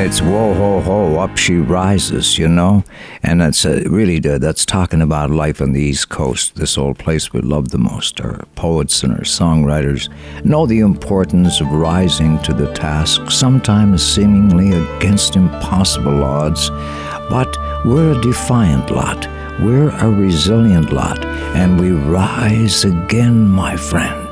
It's whoa ho ho up she rises you know and that's uh, really uh, that's talking about life on the east coast this old place we love the most our poets and our songwriters know the importance of rising to the task sometimes seemingly against impossible odds but we're a defiant lot We're a resilient lot, and we rise again, my friend.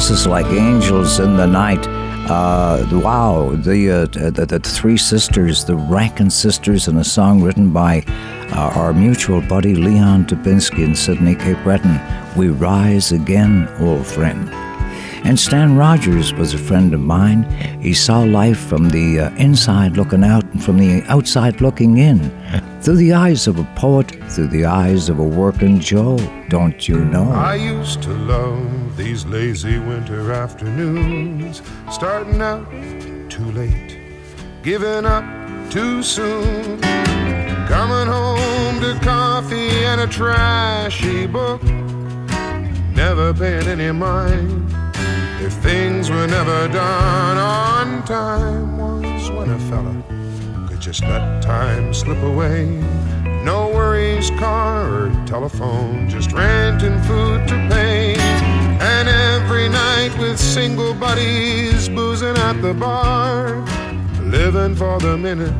Voices like angels in the night. Uh, wow, the, uh, the the three sisters, the Rankin sisters, in a song written by uh, our mutual buddy Leon Dubinsky in Sydney, Cape Breton. We rise again, old friend. And Stan Rogers was a friend of mine. He saw life from the uh, inside looking out and from the outside looking in. Through the eyes of a poet, through the eyes of a working Joe, don't you know? I used to love these lazy winter afternoons, starting out too late, giving up too soon, coming home to coffee and a trashy book, never paying any mind. If things were never done on time, Once when a fella could just let time slip away. No worries, car or telephone, just rent and food to pay. And every night with single buddies boozing at the bar, living for the minute,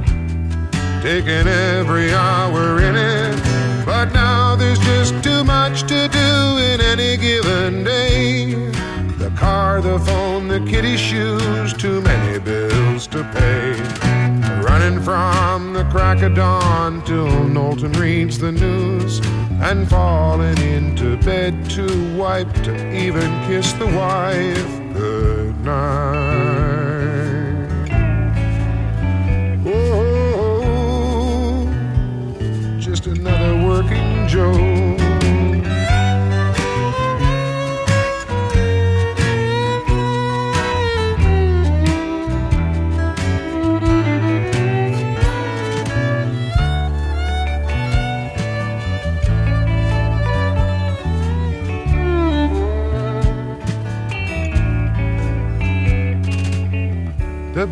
taking every hour in it. But now there's just too much to do in any given day. The car, the phone, the kitty shoes, too many bills to pay. Running from the crack of dawn till Knowlton reads the news, and falling into bed too wiped to even kiss the wife good night. Oh, just another working Joe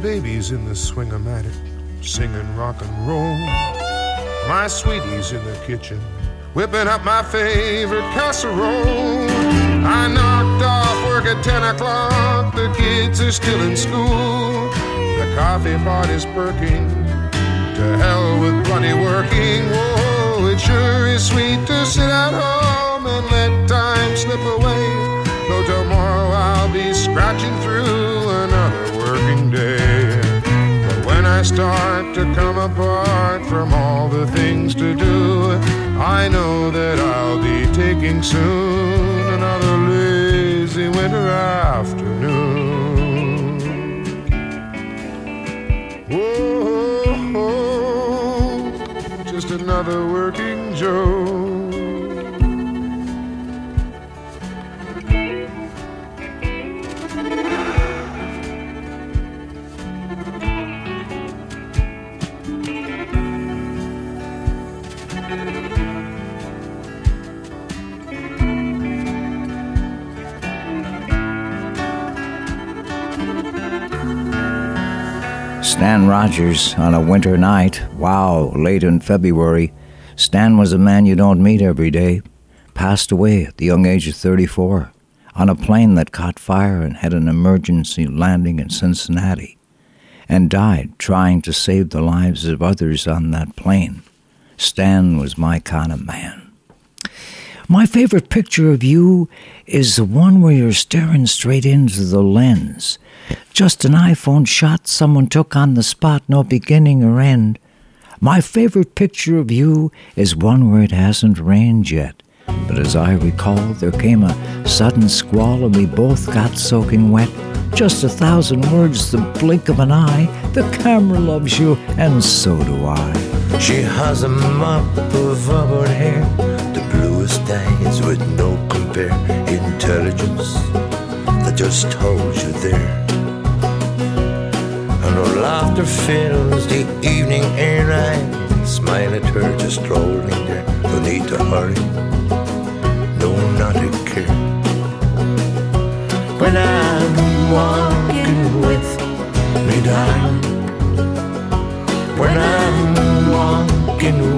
Baby's in the swing-o-matic, singing rock and roll. My sweetie's in the kitchen, whipping up my favorite casserole. I knocked off work at 10 o'clock, the kids are still in school. The coffee pot is perking, to hell with bloody working. Whoa, it sure is sweet to sit at home and let time slip away. Though tomorrow I'll be scratching through another day. But when I start to come apart from all the things to do, I know that I'll be taking soon another lazy winter afternoon. Whoa, just another working Joe. Stan Rogers on a winter night. Wow, late in February. Stan was a man you don't meet every day. Passed away at the young age of 34 on a plane that caught fire and had an emergency landing in Cincinnati and died trying to save the lives of others on that plane. Stan was my kind of man. My favorite picture of you is the one where you're staring straight into the lens. Just an iPhone shot someone took on the spot, no beginning or end. My favorite picture of you is one where it hasn't rained yet. But as I recall, there came a sudden squall and we both got soaking wet. Just a thousand words, the blink of an eye. The camera loves you, and so do I. She has a mop of auburn hair, the with no compare, intelligence that just holds you there. And her laughter fills the evening air. I smile at her just strolling there. No need to hurry, no, not a care. When I'm walking with me, darling. When I'm walking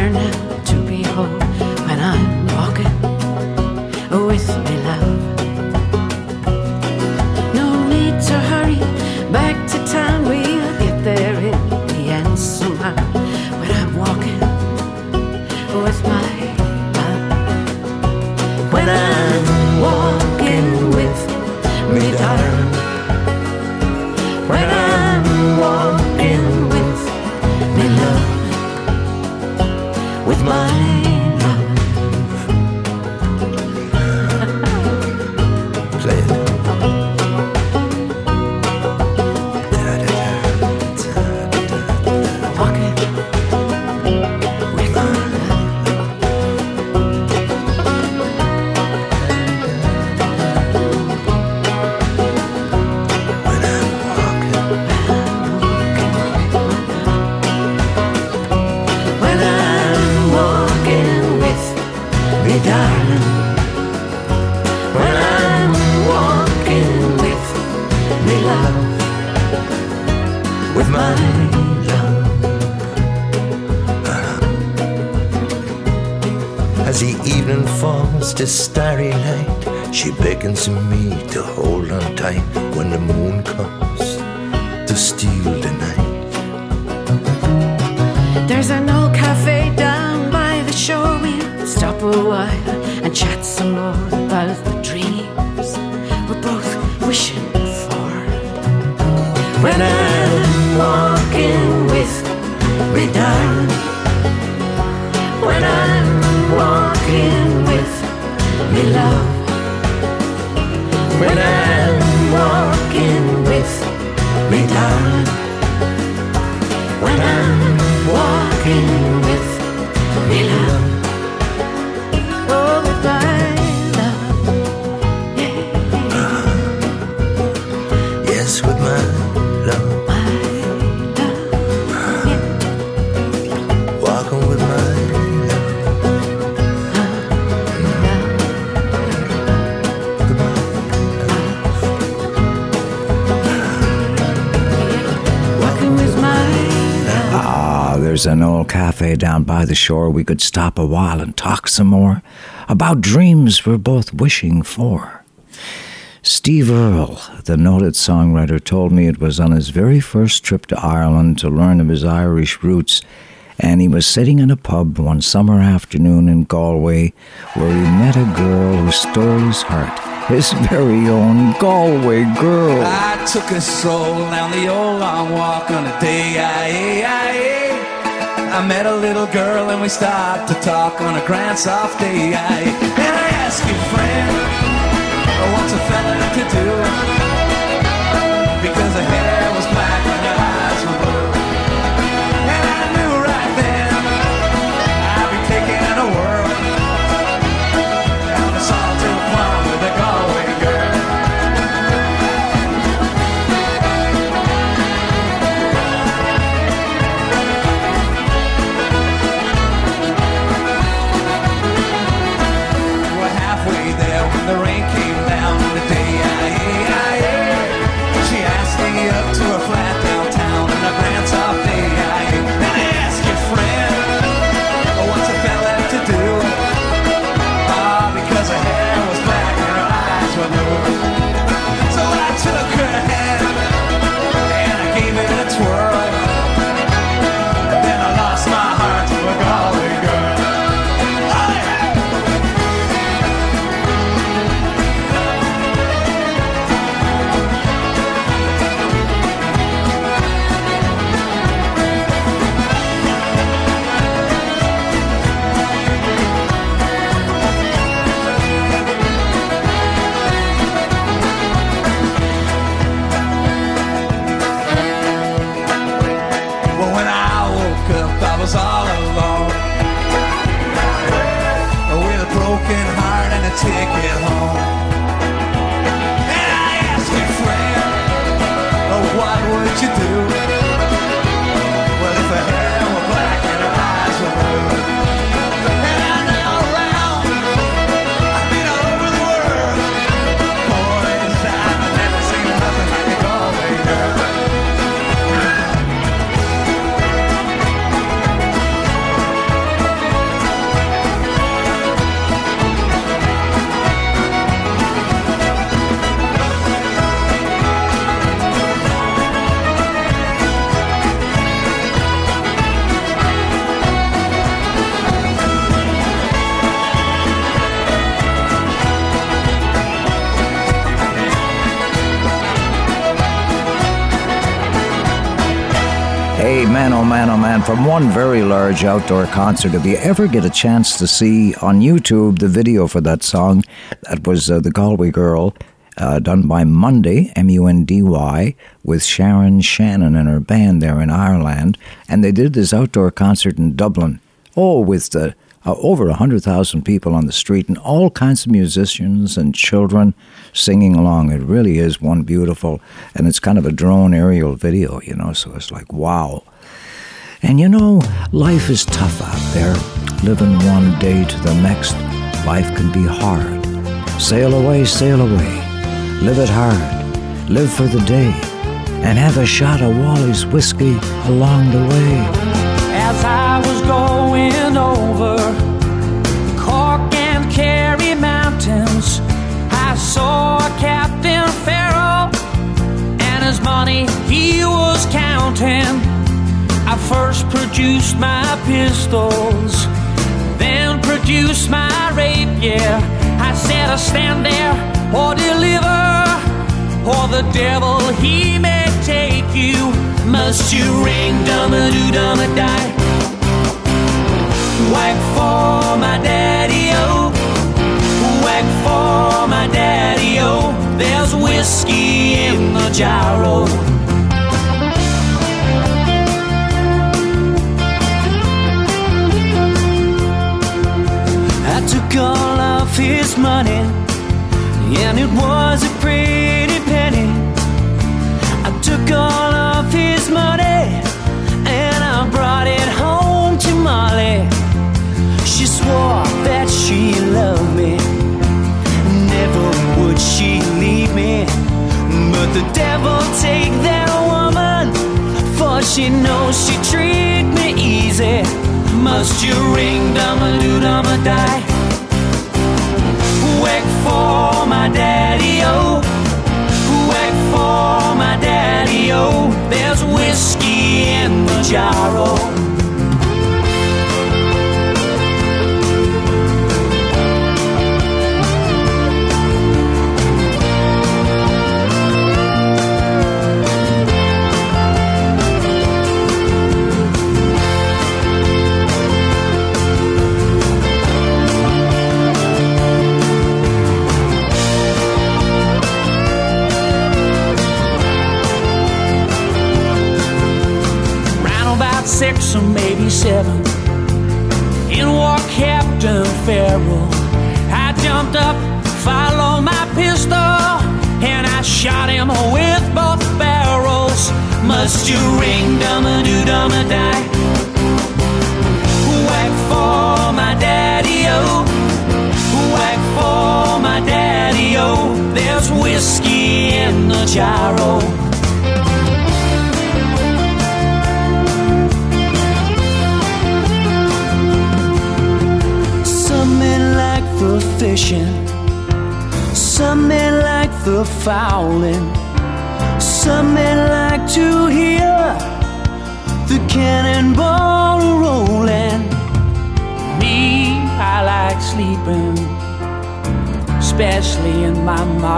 beckons me to hold cafe down by the shore. We could stop a while and talk some more about dreams we're both wishing for. Steve Earle, the noted songwriter, told me it was on his very first trip to Ireland to learn of his Irish roots, and he was sitting in a pub one summer afternoon in Galway where he met a girl who stole his heart, his very own Galway girl. I took a stroll down the old long walk on a day I, I, I met a little girl and we started to talk on a grand soft day. I, and I asked you friend what's a fella to do? Because her hair was black one very large outdoor concert, if you ever get a chance to see on YouTube the video for that song, that was uh, The Galway Girl, uh, done by Mundy, M U N D Y, with Sharon Shannon and her band there in Ireland. And they did this outdoor concert in Dublin. Oh, with the uh, over 100,000 people on the street and all kinds of musicians and children singing along. It really is one beautiful, and it's kind of a drone aerial video, you know, so it's like, wow. And you know, life is tough out there. Living one day to the next, life can be hard. Sail away, sail away. Live it hard. Live for the day. And have a shot of Wally's whiskey along the way. As I was going over Cork and Kerry mountains, I saw Captain Farrell and his money he was counting. I first produced my pistols, then produced my rapier. I said, I stand there or deliver, or the devil he may take you. Must you ring dum a doo dum die? Whack for my daddy o, whack for my daddy o. There's whiskey in the gyro. Took all of his money, and it was a pretty penny. I took all of his money, and I brought it home to Molly. She swore that she loved me, never would she leave me. But the devil take that woman, for she knows she treat me easy. Must you ring dum a doo dum a die? Whack for my daddy oh. o. Whack for my daddy o. There's whiskey in the gyro.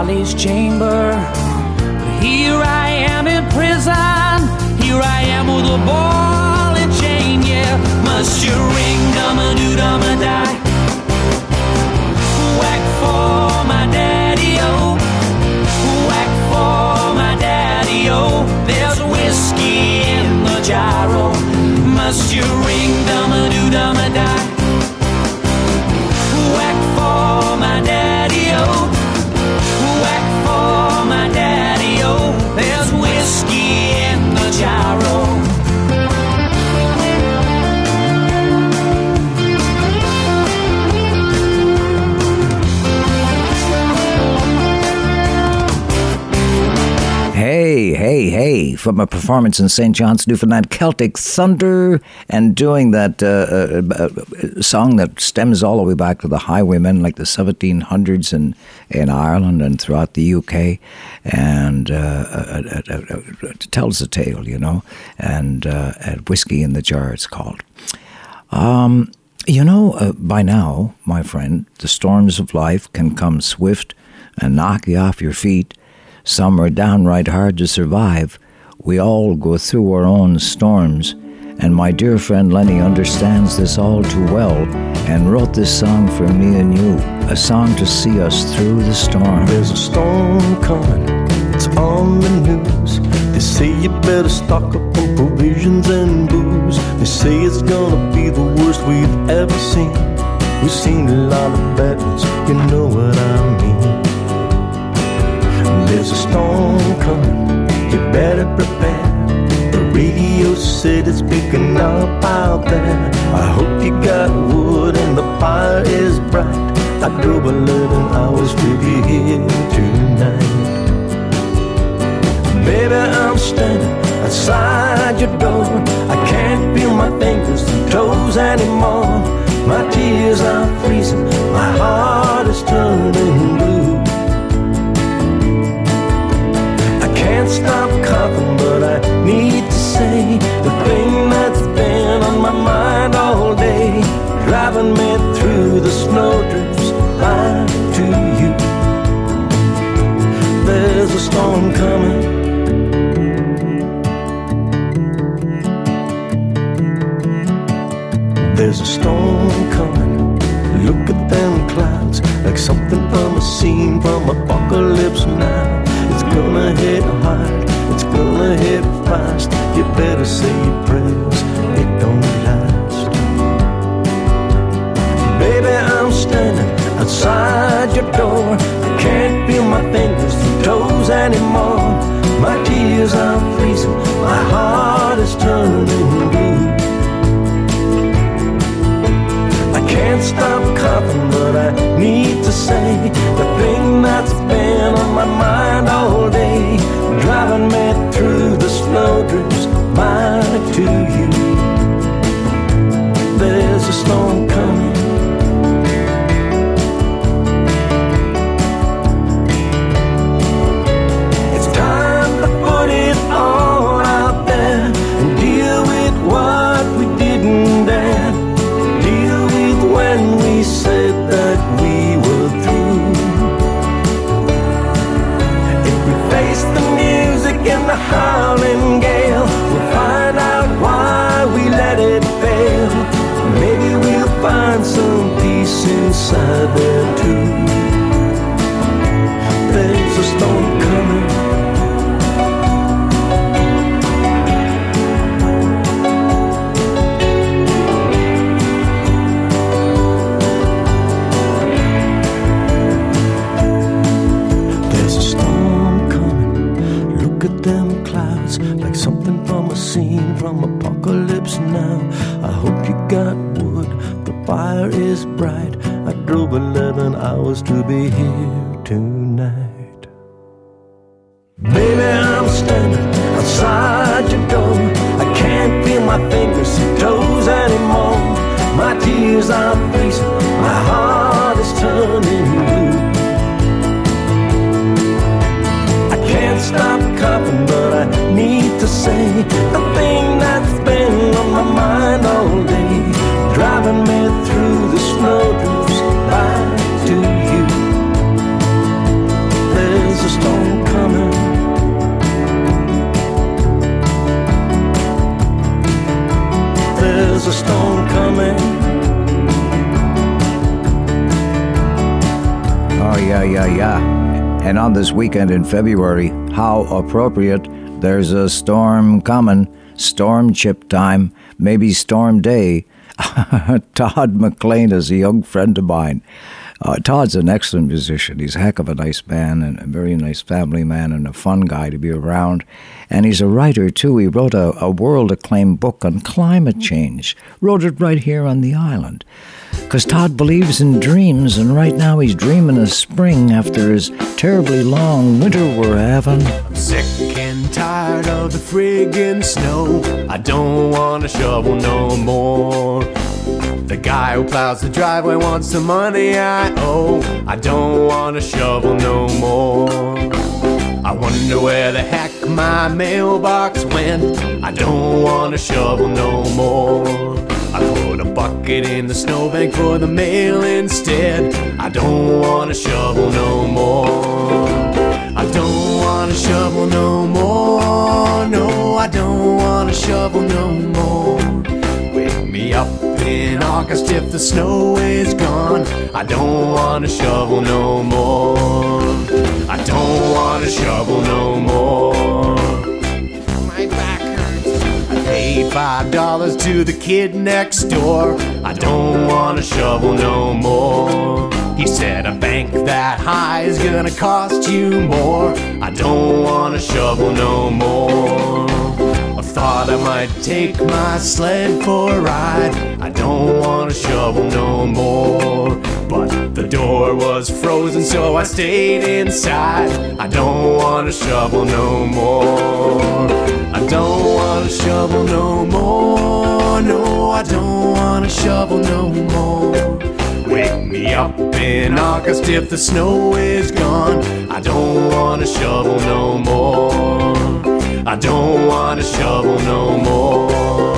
Molly's chamber. From a performance in St. John's, Newfoundland, Celtic Thunder, and doing that uh, uh, uh, song that stems all the way back to the highwaymen, like the 1700s in, in Ireland and throughout the UK, and uh, uh, uh, uh, uh, tells the tale, you know, and uh, uh, Whiskey in the Jar, it's called. Um, you know, uh, by now, my friend, the storms of life can come swift and knock you off your feet. Some are downright hard to survive. We all go through our own storms, and my dear friend Lenny understands this all too well and wrote this song for me and you, a song to see us through the storm. There's a storm coming, it's on the news. They say you better stock up on provisions and booze. They say it's gonna be the worst we've ever seen. We've seen a lot of bad ones, you know what I mean. There's a storm coming, better prepare. The radio said it's picking up out there. I hope you got wood and the fire is bright. I drove 11 hours to be here tonight. Baby, I'm standing outside your door. I can't feel my fingers and toes anymore. My tears are freezing, my heart is turning blue. Can't stop coughing, but I need to say the thing that's been on my mind all day, driving me through the snowdrifts back to you. There's a storm coming. There's a storm coming. Look at them clouds, like something from a scene from Apocalypse Now. It's gonna hit hard, it's gonna hit fast. You better say your prayers, it don't last. Baby, I'm standing outside your door. I can't feel my fingers and toes anymore. My tears are freezing, my heart is turning Can't stop coughing, but I need to say the thing that's been on my mind all day, driving me through the snowdrifts back to you. There's a storm in February, how appropriate, there's a storm coming. Storm chip time, maybe storm day. Todd McLean is a young friend of mine. Uh, Todd's an excellent musician. He's a heck of a nice man and a very nice family man and a fun guy to be around. And he's a writer, too. He wrote a, a world acclaimed book on climate change, wrote it right here on the island. Because Todd believes in dreams, and right now he's dreaming of spring after his terribly long winter we're having. I'm Sick and tired of the friggin' snow. I don't wanna shovel no more. The guy who plows the driveway wants the money I owe. I don't wanna shovel no more. I wonder where the heck my mailbox went. I don't wanna shovel no more. Bucket in the snowbank for the mail instead. I don't wanna shovel no more. I don't wanna shovel no more. No, I don't wanna shovel no more. Wake me up in August if the snow is gone. I don't wanna shovel no more. I don't wanna shovel no more. Paid five dollars to the kid next door. I don't wanna shovel no more. He said a bank that high is gonna cost you more. I don't wanna shovel no more. I thought I might take my sled for a ride. I don't wanna shovel no more. But the door was frozen, so I stayed inside. I don't wanna shovel no more. I don't wanna shovel no more. No, I don't wanna shovel no more. Wake me up in August if the snow is gone. I don't wanna shovel no more. I don't wanna shovel no more.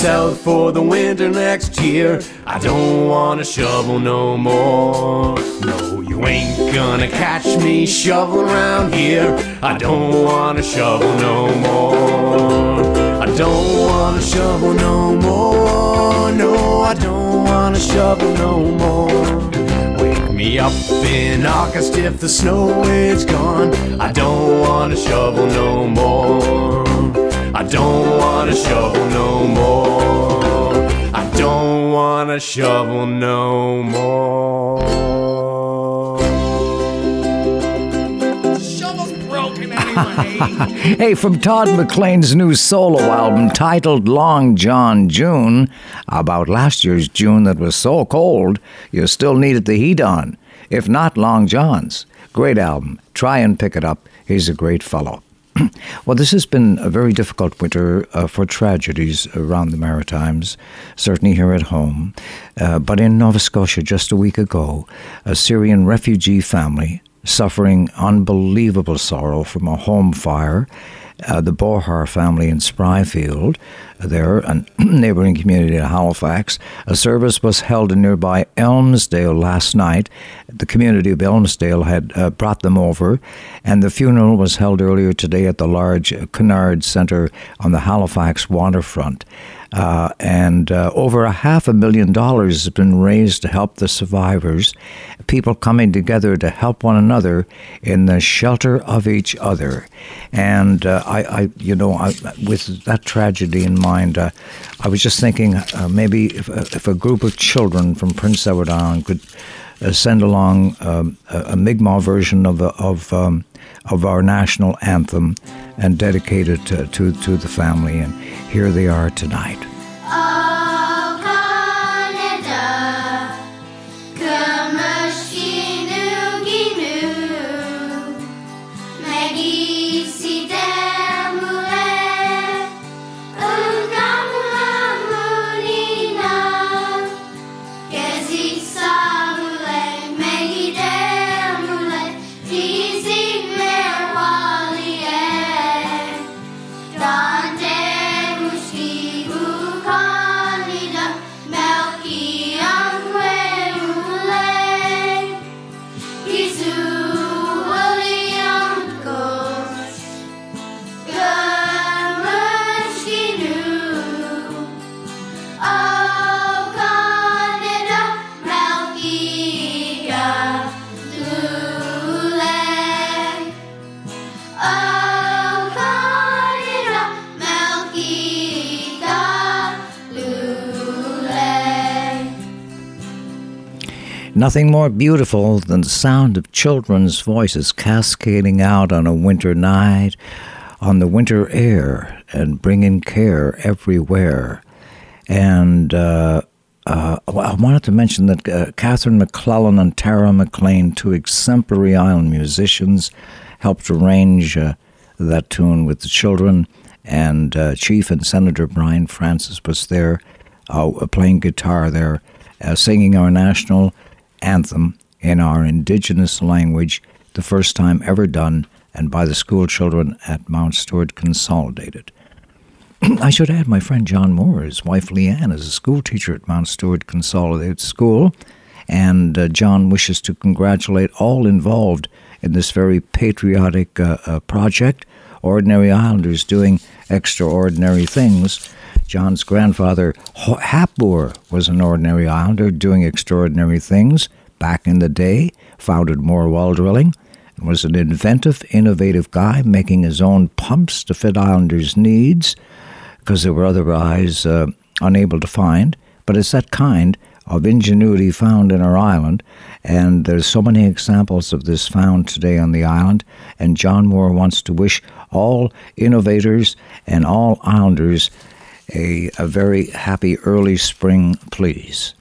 South for the winter next year. I don't wanna shovel no more. No, you ain't gonna catch me shoveling around here. I don't wanna shovel no more. I don't wanna shovel no more. No, I don't wanna shovel no more. Wake me up in August if the snow is gone. I don't wanna shovel no more. I don't wanna shovel no more. Shovel no more. Shovel's broken anyway. hey, from Todd McLean's new solo album titled Long John June, about last year's June that was so cold you still needed the heat on. If not, Long John's. Great album. Try and pick it up. He's a great fellow. well, this has been a very difficult winter uh, for tragedies around the Maritimes, certainly here at home. Uh, but in Nova Scotia, just a week ago, a Syrian refugee family suffering unbelievable sorrow from a home fire. Uh, the Barho family in Spryfield, there, a neighboring community of Halifax. A service was held in nearby Elmsdale last night. The community of Elmsdale had uh, brought them over, and the funeral was held earlier today at the large Cunard Centre on the Halifax waterfront. Uh, and uh, over a half a million dollars has been raised to help the survivors. People coming together to help one another in the shelter of each other. And uh, I, I, you know, I, with that tragedy in mind, uh, I was just thinking uh, maybe if, uh, if a group of children from Prince Edward Island could send along um, a, a Mi'kmaq version of of um, of our national anthem and dedicate it to, to, to the family. And here they are tonight. Oh, Nothing more beautiful than the sound of children's voices cascading out on a winter night, on the winter air, and bringing care everywhere. And uh, uh, I wanted to mention that uh, Catherine MacLellan and Tara MacLean, two exemplary island musicians, helped arrange uh, that tune with the children. And uh, Chief and Senator Brian Francis was there, uh, playing guitar there, singing our national anthem in our indigenous language, the first time ever done, and by the school children at Mount Stewart Consolidated. I should add my friend John Moore, his wife Leanne, is a school teacher at Mount Stewart Consolidated School, and uh, John wishes to congratulate all involved in this very patriotic uh, uh, project. Ordinary Islanders doing extraordinary things. John's grandfather, Hapboor, was an ordinary islander doing extraordinary things back in the day, founded Moore Well Drilling, and was an inventive, innovative guy making his own pumps to fit islanders' needs because they were otherwise uh, unable to find. But it's that kind of ingenuity found in our island, and there's so many examples of this found today on the island. And John Moore wants to wish all innovators and all islanders a, a very happy early spring, please.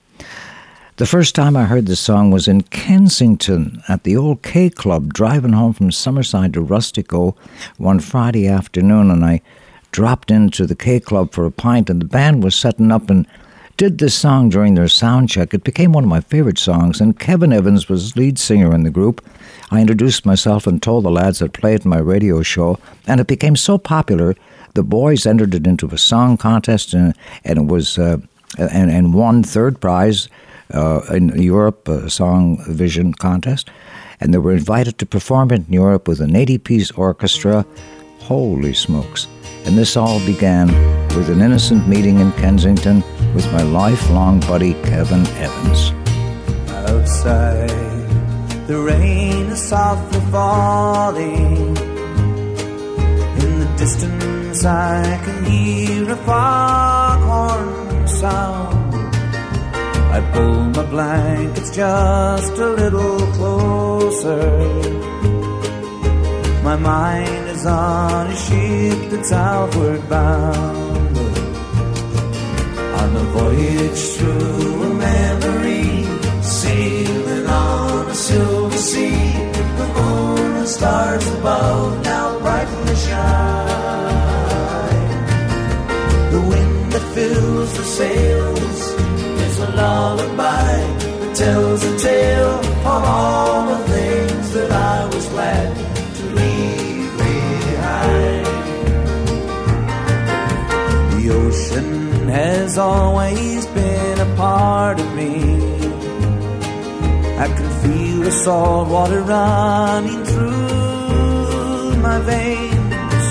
The first time I heard the song was in Kensington at the old K Club, driving home from Summerside to Rustico one Friday afternoon, and I dropped into the K Club for a pint, and the band was setting up and did this song during their sound check. It became one of my favorite songs, and Kevin Evans was lead singer in the group. I introduced myself and told the lads I'd it my radio show, and it became so popular. The boys entered it into a song contest, and, and it was uh, and, and won third prize uh, in Europe uh, Song Vision contest, and they were invited to perform it in Europe with an 80-piece orchestra. Holy smokes! And this all began with an innocent meeting in Kensington with my lifelong buddy Kevin Evans. Outside, the rain is softly falling. The distance, I can hear a foghorn sound. I pull my blankets just a little closer. My mind is on a ship that's outward bound. On a voyage through a memory, sailing on a silver sea. The moon and stars above now brightly shine. fills the sails. It's a lullaby that tells a tale of all the things that I was glad to leave behind. The ocean has always been a part of me. I can feel the salt water running through my veins.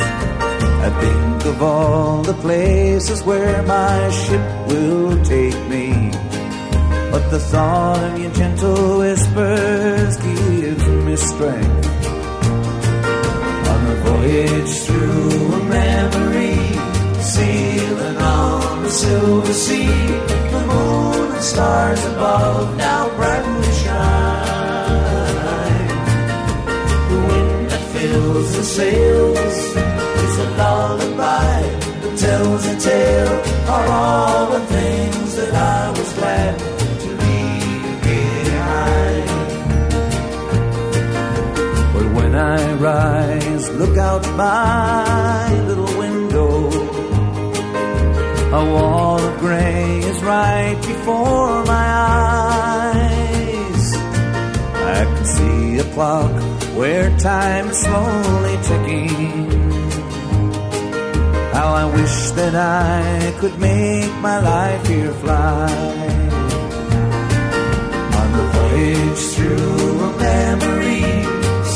I think of all the places where my ship will take me. But the thought of your gentle whispers gives me strength. On a voyage through a memory, sailing on the silver sea, the moon and stars above now brightly shine. The wind that fills the sails a lullaby that tells a tale of all the things that I was glad to leave behind. But when I rise, look out my little window. A wall of gray is right before my eyes. I can see a clock where time is slowly ticking. How I wish that I could make my life here fly. On the voyage through a memory,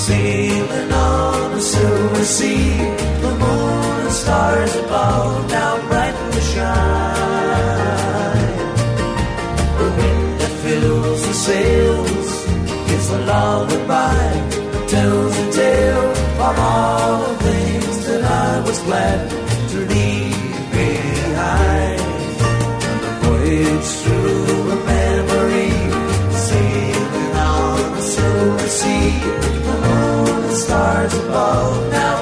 sailing on a silver sea, the moon and stars above now brightly shine. The wind that fills the sails is a lullaby tells a tale of all the things that I was glad stars above. Now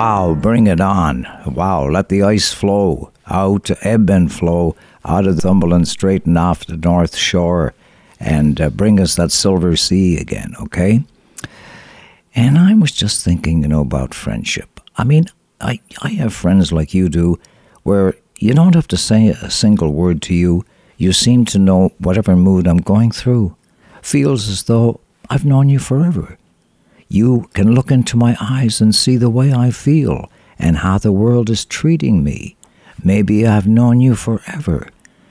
Wow, bring it on. Wow, let the ice flow out ebb and flow out of Cumberland Strait and off the North Shore and uh, bring us that silver sea again, okay? And I was just thinking, you know, about friendship. I mean, I, I have friends like you do where you don't have to say a single word to you. You seem to know whatever mood I'm going through. Feels as though I've known you forever. You can look into my eyes and see the way I feel and how the world is treating me. Maybe I've known you forever.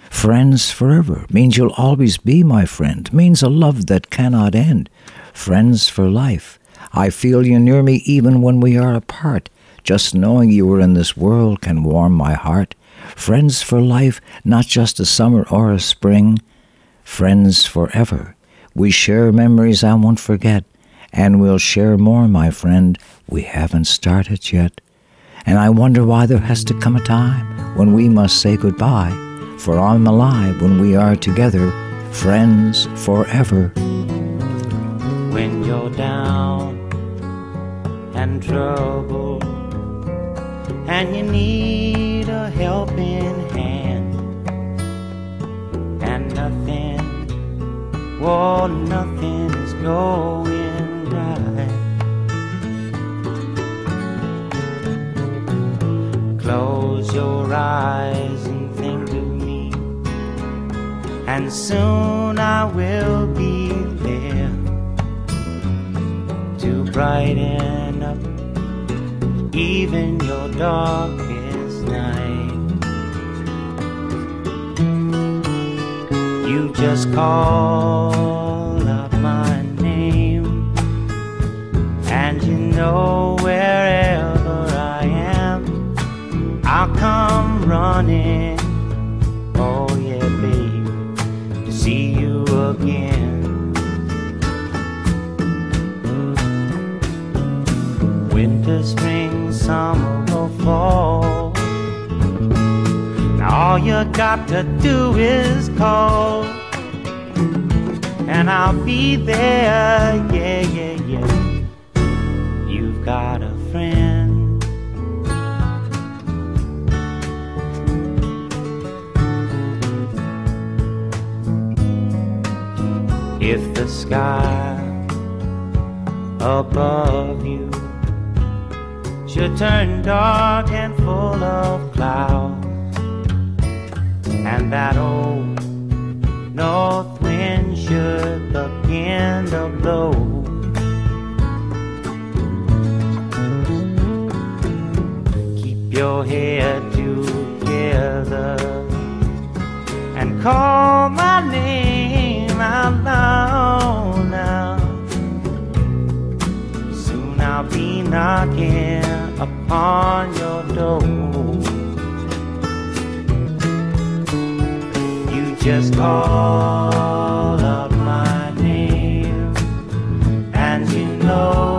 Friends forever means you'll always be my friend, means a love that cannot end. Friends for life. I feel you near me even when we are apart. Just knowing you are in this world can warm my heart. Friends for life, not just a summer or a spring. Friends forever. We share memories I won't forget, and we'll share more, my friend. We haven't started yet. And I wonder why there has to come a time when we must say goodbye. For I'm alive when we are together, friends forever. when you're down and troubled and you need a helping hand and nothing oh, well nothing is going close your eyes and think of me and soon I will be there to brighten up even your darkest night. You just call out my name, and you know wherever I'll come running. Oh, yeah, babe, to see you again. winter, spring, summer, or fall. Now all you got to do is call, and I'll be there. Yeah, yeah, yeah. You've got a friend. If the sky above you should turn dark and full of clouds, and that old north wind should begin to blow. Keep your head together and call my name out loud now. Soon I'll be knocking upon your door. You just call out my name, and you know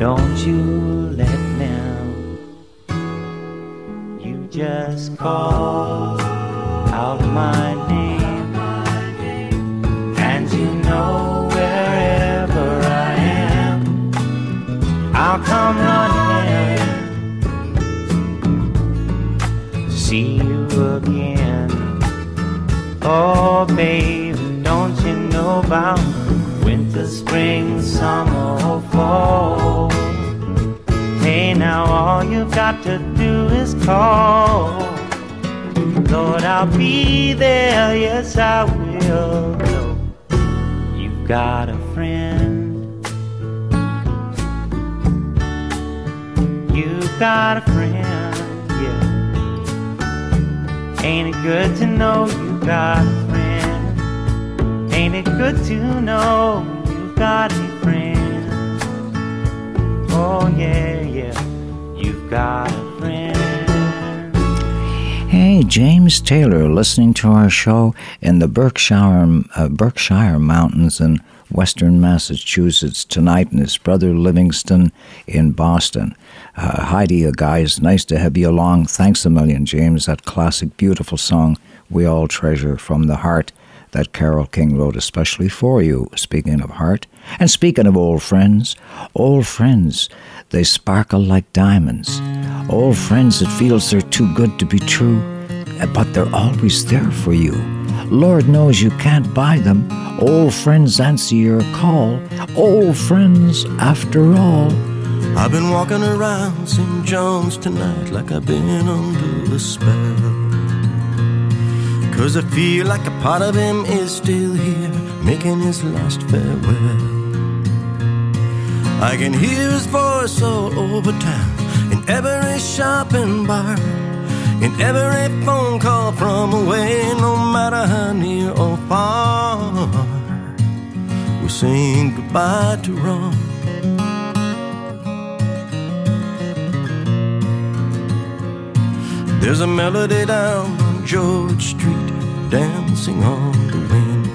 don't you let them. You just call out my name, and you know wherever I am, I'll come running. See you again. Oh, baby, don't you know about winter, spring, summer, or fall? Hey, now all you've got to do is call. Lord, I'll be there, yes, I will. You've got a friend. You've got a friend, yeah. Ain't it good to know you got? Ain't it good to know you've got a friend? Oh yeah, yeah, you've got a friend. Hey, James Taylor, listening to our show in the Berkshire, uh, Berkshire Mountains in western Massachusetts tonight, and his brother Livingston in Boston. Uh, Heidi, guys, nice to have you along. Thanks a million, James. That classic, beautiful song we all treasure from the heart that Carole King wrote especially for you. Speaking of heart, and speaking of old friends, old friends, they sparkle like diamonds. Old friends that feels they're too good to be true, but they're always there for you. Lord knows you can't buy them. Old friends answer your call. Old friends, after all. I've been walking around St. John's tonight like I've been under a spell. Cause I feel like a part of him is still here, making his last farewell. I can hear his voice all over town, in every shop and bar, in every phone call from away, no matter how near or far. We're saying goodbye to Ron. There's a melody down on George Street, dancing on the wind.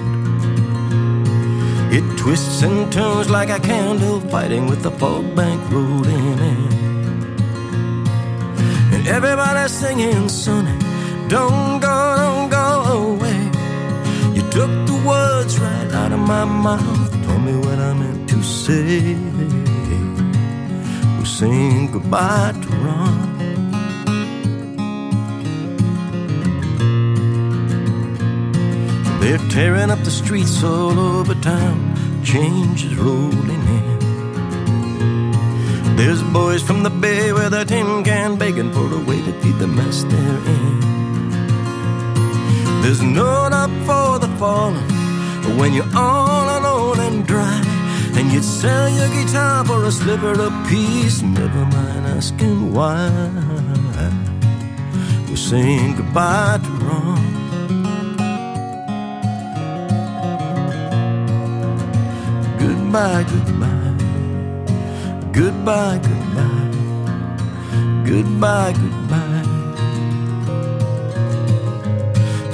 It twists and turns like a candle fighting with the fog bank rolling in. And everybody's singing, Sonny, don't go, don't go away. You took the words right out of my mouth, told me what I meant to say. We're saying goodbye to Ron. They're tearing up the streets all over town. Change is rolling in. There's boys from the bay with a tin can begging for a way to feed the mess they're in. There's no up for the fallen when you're all alone and dry. And you'd sell your guitar for a sliver of peace, never mind asking why. We're saying goodbye to Ron. Goodbye, goodbye, goodbye, goodbye, goodbye, goodbye.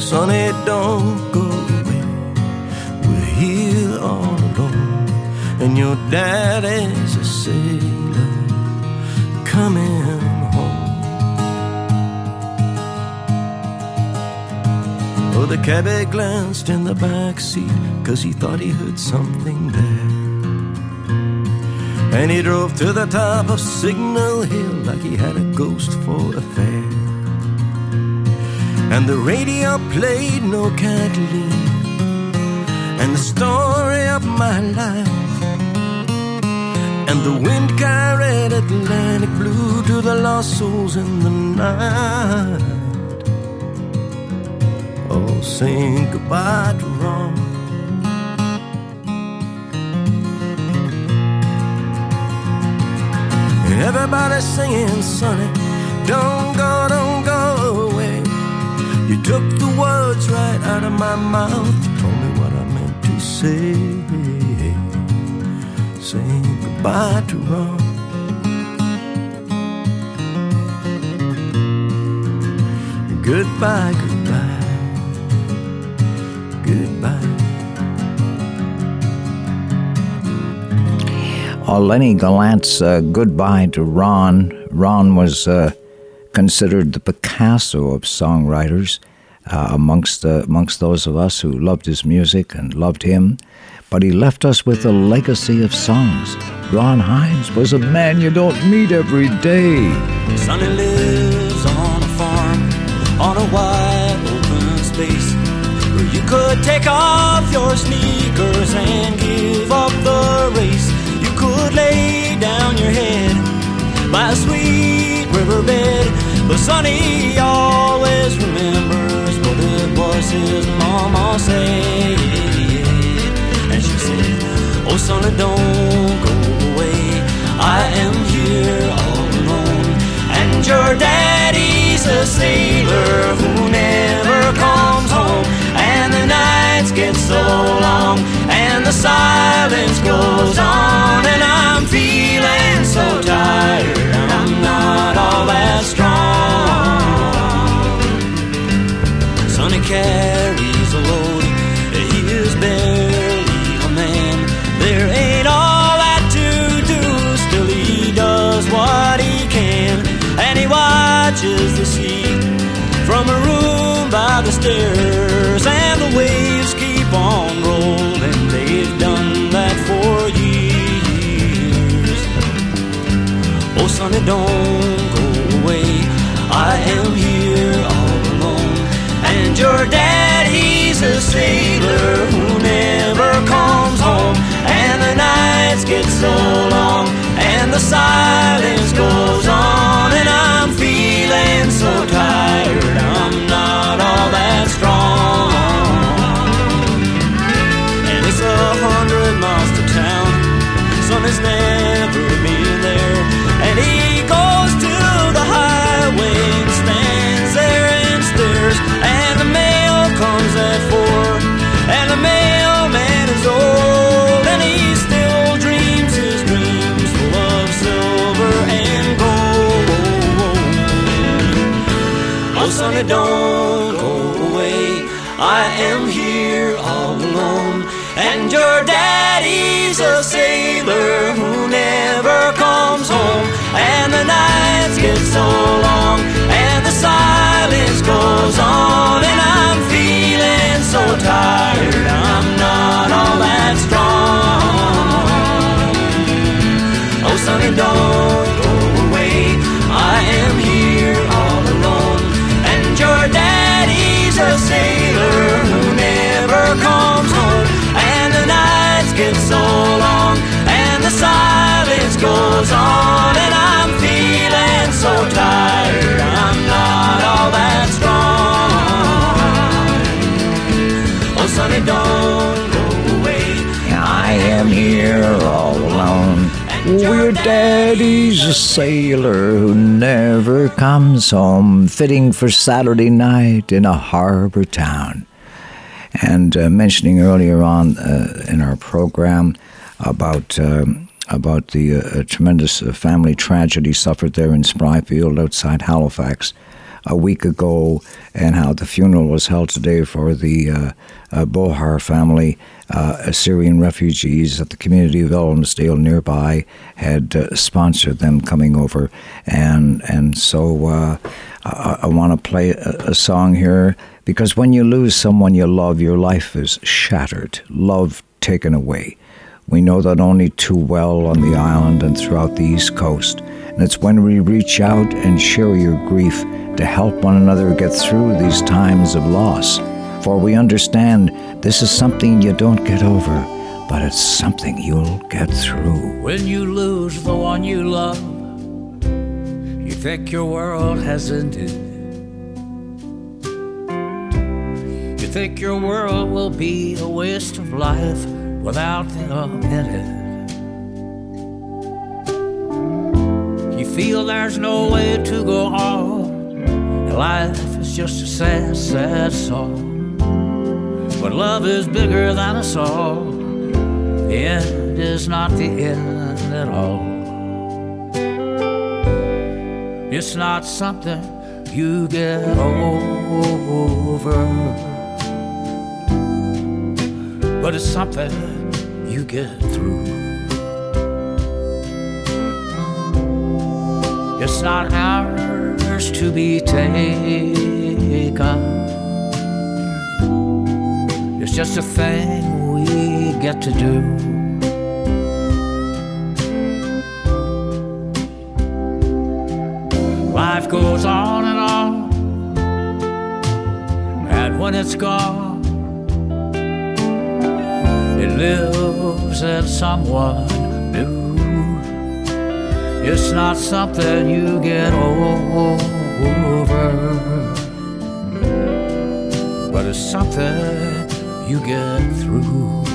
Sonny, don't go away. We're here all alone, and your daddy's a sailor coming home. Oh, the cabby glanced in the back seat, cause he thought he heard something there. And he drove to the top of Signal Hill like he had a ghost for a fare. And the radio played no Kathleen and the story of my life. And the wind carried Atlantic blue to the lost souls in the night. Oh, saying goodbye to Ron. And everybody's singing, Sonny, don't go, don't go away. You took the words right out of my mouth. You told me what I meant to say. Saying goodbye to Ron. Goodbye, goodbye, Lenny Gallant's uh, goodbye to Ron. Ron was uh, considered the Picasso of songwriters uh, amongst uh, amongst those of us who loved his music and loved him. But he left us with a legacy of songs. Ron Hynes was a man you don't meet every day. Sonny lives on a farm on a wide open space where you could take off your sneakers and give up the race. Could lay down your head by a sweet riverbed, but Sonny always remembers what it was his mama said. And she said, Oh, Sonny, don't go away. I am here all alone, and your daddy's a sailor who never comes home. And the nights get so long, and the silence goes on, sailor who never comes home, and the nights get so long, and the silence goes on, Sonny, don't go away. I am here all alone. And your daddy's a sailor who never comes home. And the nights get so long. And the silence goes on. And I'm feeling so tired. I'm not all that strong. Oh, Sonny, don't a sailor who never comes home. And the nights get so long. And the silence goes on. And I'm feeling so tired. I'm not all that strong. Oh, honey, don't go away. I am here all alone. Your daddy's a sailor who never comes home, fitting for Saturday night in a harbor town. And uh, mentioning earlier on uh, in our program about um, about the uh, tremendous uh, family tragedy suffered there in Spryfield outside Halifax a week ago, and how the funeral was held today for the uh, uh, Barho family, uh, a Syrian refugees at the community of Elmsdale nearby had uh, sponsored them coming over, and and so uh, I, I want to play a, a song here because when you lose someone you love, your life is shattered, love taken away. We know that only too well on the island and throughout the East Coast. And it's when we reach out and share your grief to help one another get through these times of loss. For we understand this is something you don't get over, but it's something you'll get through. When you lose the one you love, you think your world has ended. You think your world will be a waste of life without them in it. You feel there's no way to go on. and Life is just a sad, sad song. But love is bigger than us all. The end is not the end at all. It's not something you get over, but it's something you get through. It's not ours to be taken. It's just a thing we get to do. Life goes on and on, and when it's gone, it lives in someone new. It's not something you get over, but it's something you get through.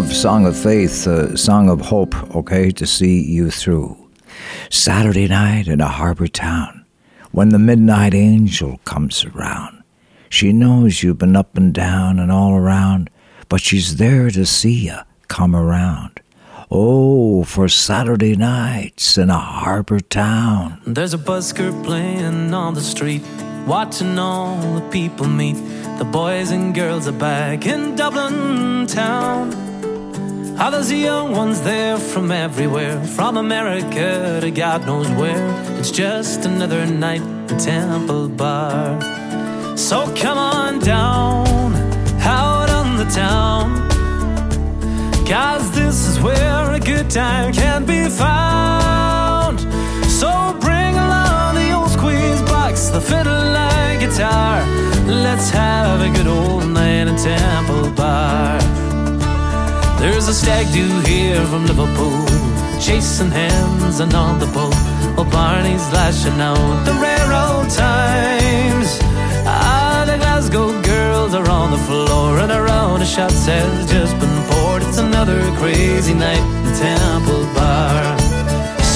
Love, song of faith, uh, song of hope, okay, to see you through. Saturday night in a harbor town, when the midnight angel comes around. She knows you've been up and down and all around, but she's there to see you come around. Oh, for Saturday nights in a harbor town. There's a busker playing on the street watching all the people meet. The boys and girls are back in Dublin town. Others young ones there from everywhere, from America to God knows where. It's just another night in Temple Bar. So come on down, out on the town. Cause this is where a good time can be found. So bring along the old squeeze box, the fiddle and guitar. Let's have a good old night in Temple Bar. There's a stag do here from Liverpool, chasing hens and on the boat. While Barney's lashing out the railroad times. Ah, the Glasgow girls are on the floor and around a shot has just been poured. It's another crazy night in Temple Bar.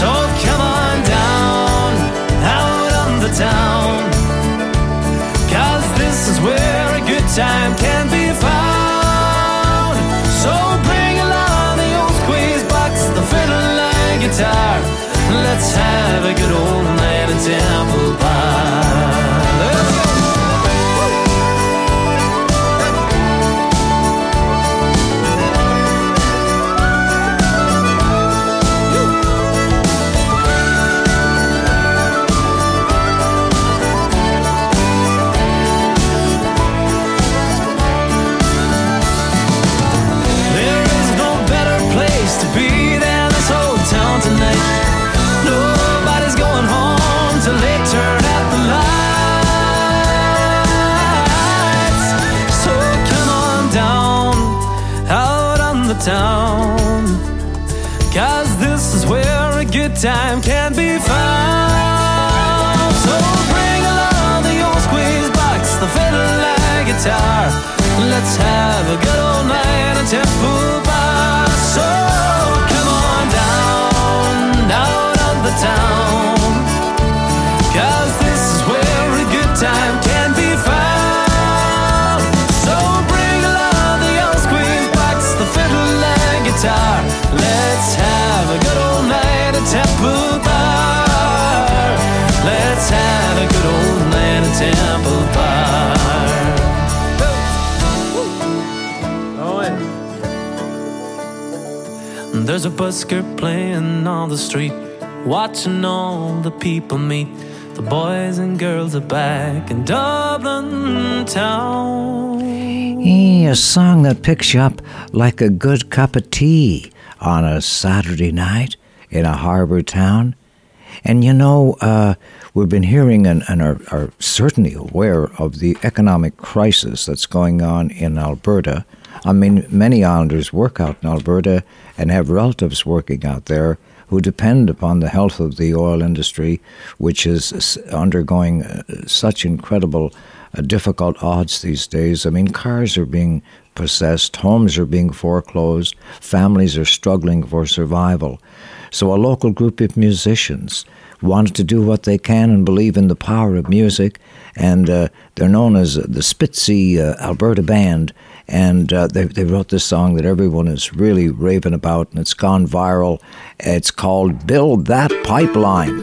So come on down, out on the town. Cause this is where a good time can be found. Fiddle and guitar. Let's have a good old night in Temple Bar. Town. Cause this is where a good time can be found. So bring along the old squeeze box, the fiddle and guitar. Let's have a good old night in Temple There's a busker playing on the street, watching all the people meet. The boys and girls are back in Dublin town. Eh, a song that picks you up like a good cup of tea on a Saturday night in a harbor town. And you know, uh, we've been hearing and, and are, are certainly aware of the economic crisis that's going on in Alberta. I mean, many Islanders work out in Alberta and have relatives working out there who depend upon the health of the oil industry, which is undergoing uh, such incredible, uh, difficult odds these days. I mean, cars are being possessed, homes are being foreclosed, families are struggling for survival. So, a local group of musicians wanted to do what they can and believe in the power of music, and uh, they're known as the Spitzy uh, Alberta Band. And uh, they, they wrote this song that everyone is really raving about, and it's gone viral. It's called Build That Pipeline.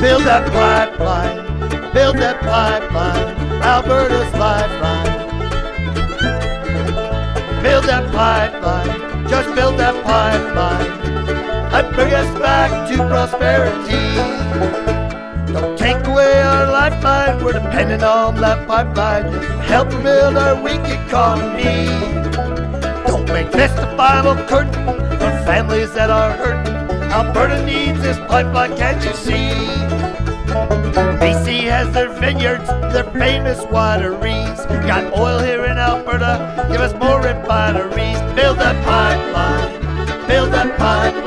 Build that pipeline, build that pipeline, Alberta's lifeline. Build that pipeline, just build that pipeline, bring us back to prosperity. Don't take away our lifeline, we're dependent on that pipeline help build our weak economy. Don't make this the final curtain for families that are hurting. Alberta needs this pipeline, can't you see? BC has their vineyards, their famous wineries. Got oil here in Alberta, give us more refineries. Build that pipeline, build that pipeline,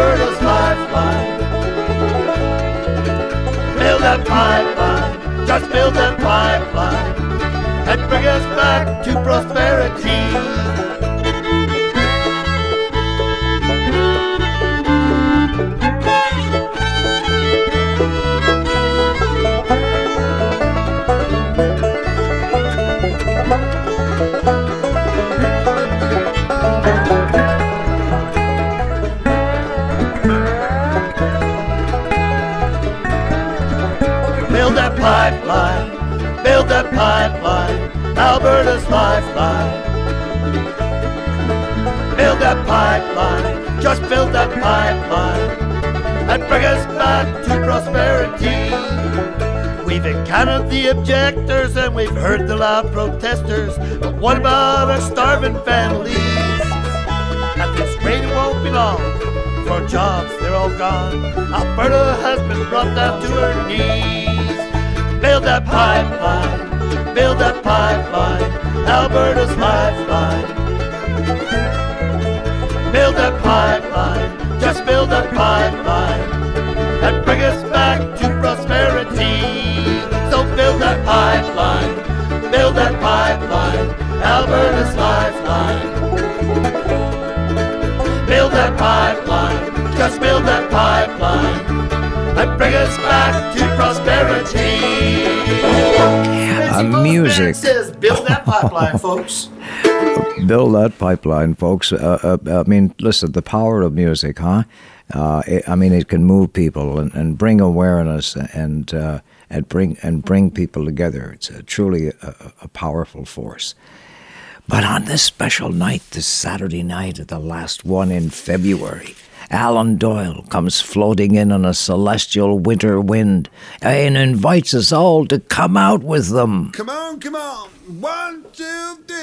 Alberta's lifeline. Build that pipeline, just build that pipeline, and bring us back to prosperity. Pipeline, build that pipeline, Alberta's lifeline. Build that pipeline, just build that pipeline, and bring us back to prosperity. We've encountered the objectors and we've heard the loud protesters, but what about our starving families? At this rate, it won't be long for jobs, they're all gone. Alberta has been brought down to her knees. Build that pipeline, build that pipeline, Alberta's lifeline. Build that pipeline, just build that pipeline, and bring us back to prosperity. So build that pipeline, build that pipeline, Alberta's lifeline. Build that pipeline, just build that pipeline, and bring us back to Uh, music. says, build that pipeline, folks. Build that pipeline, folks. Uh, uh, I mean, listen, the power of music, huh? Uh, it, I mean, it can move people and, and bring awareness and uh, and bring and bring people together. It's a, truly a, a powerful force. But on this special night, this Saturday night, the last one in February, Alan Doyle comes floating in on a celestial winter wind and invites us all to come out with them. Come on, come on. One, two, three.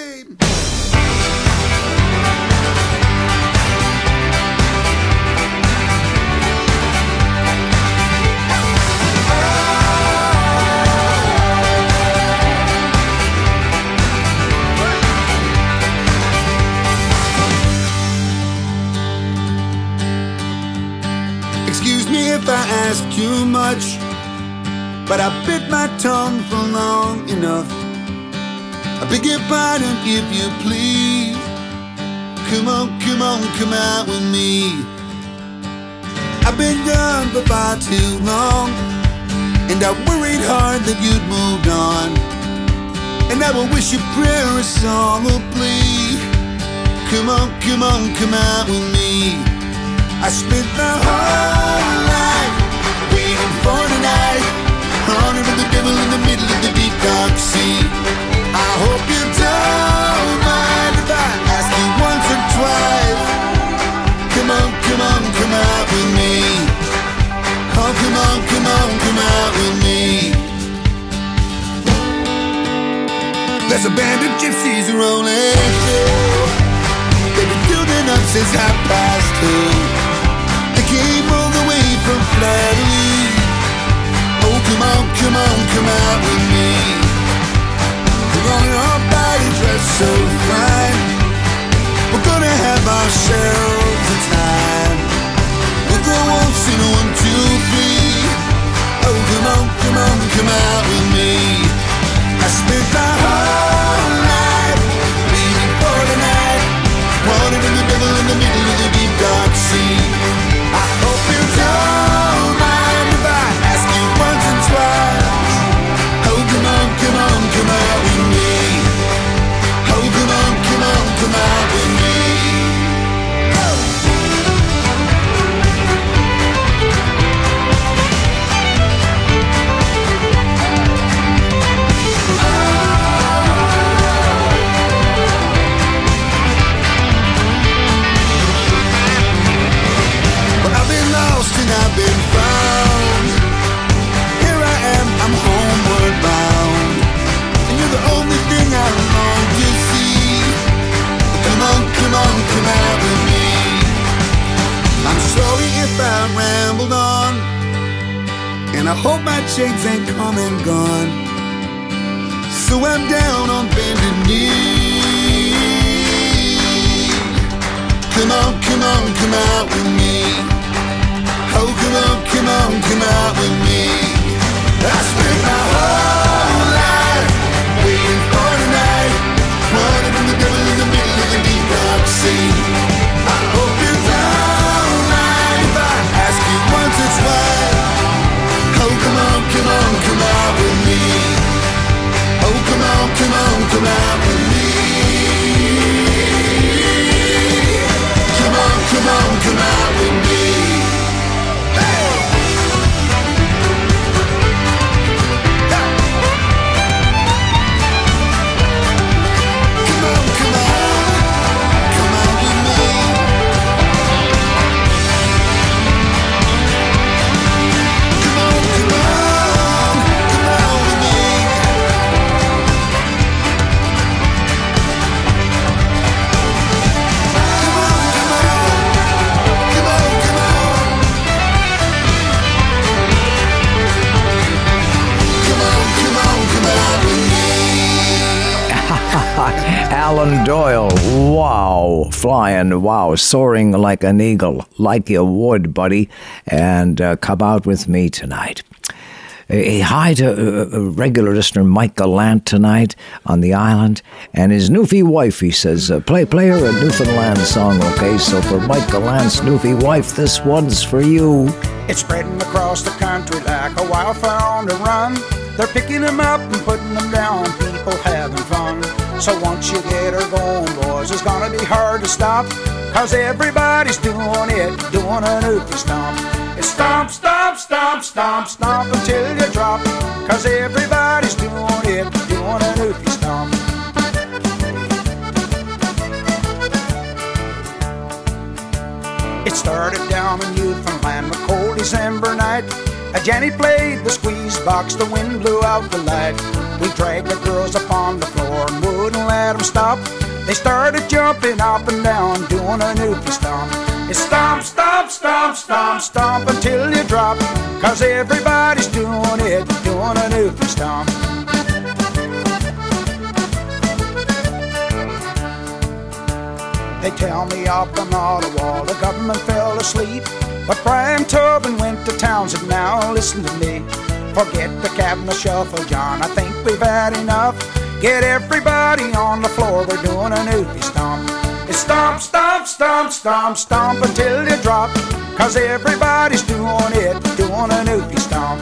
Much, but I bit my tongue for long enough. I beg your pardon if you please. Come on, come on, come out with me. I've been gone for far too long, and I worried hard that you'd moved on. And I will wish a prayer, a song, or oh, plea. Come on, come on, come out with me. I spent my whole life devil in the deep dark sea. I hope you don't mind if I ask you once or twice. Come on, come on, come out with me. Oh, come on, come on, come out with me. There's a band of gypsies rolling through. They've been doing up since half past two. They came all the way from Flattery. Come on, come on, come out with me. We're on our body dressed so fine. We're gonna have ourselves a time. We'll go in one, two, three. Oh, come on, come on, come out with me. I spent my whole life waiting for the night. Wanted in the devil in the middle of the deep dark sea. I rambled on. And I hope my chains ain't come and gone. So I'm down on bended knee. Come on, come on, come out with me. Oh, come on, come on, come out with me. I spent my whole life waiting for tonight. Running from the devil in the middle of the deep dark sea. Come out with me. Oh, come on, come on, come out with me. Come on, come on, come out with me. Alan Doyle. Wow. Flying. Wow. Soaring like an eagle. Like you would, buddy. And uh, come out with me tonight. A hi to uh, a regular listener Mike Gallant tonight on the island, and his Newfie wife. He says, uh, "Play, play her a Newfoundland song, okay?" So for Mike Gallant's Newfie wife, this one's for you. It's spreading across the country like a wildfire on the run. They're picking them up and putting them down, people having fun. So once you get her going, boys, it's gonna be hard to stop. Cause everybody's doing it, doing a Newfie stomp. It's stomp, stomp, stomp, stomp, stomp until you drop. Cause everybody's doing it, doing a Newfie stomp. It started down in Newfoundland, a cold December night. A Jenny played the squeeze box, the wind blew out the light. We dragged the girls up on the floor and wouldn't let them stop. They started jumping up and down, doing a Newfie stomp. It's stomp, stomp, stomp, stomp, stomp until you drop. Cause everybody's doing it, doing a Newfie stomp. They tell me up the wall, the government fell asleep. But Brian Tobin went to Townsend now, listen to me. Forget the cabinet shuffle, John, I think we've had enough. Get everybody on the floor, we're doing a newfie stomp. It's stomp, stomp, stomp, stomp, stomp until you drop. Cause everybody's doing it, doing a newfie stomp.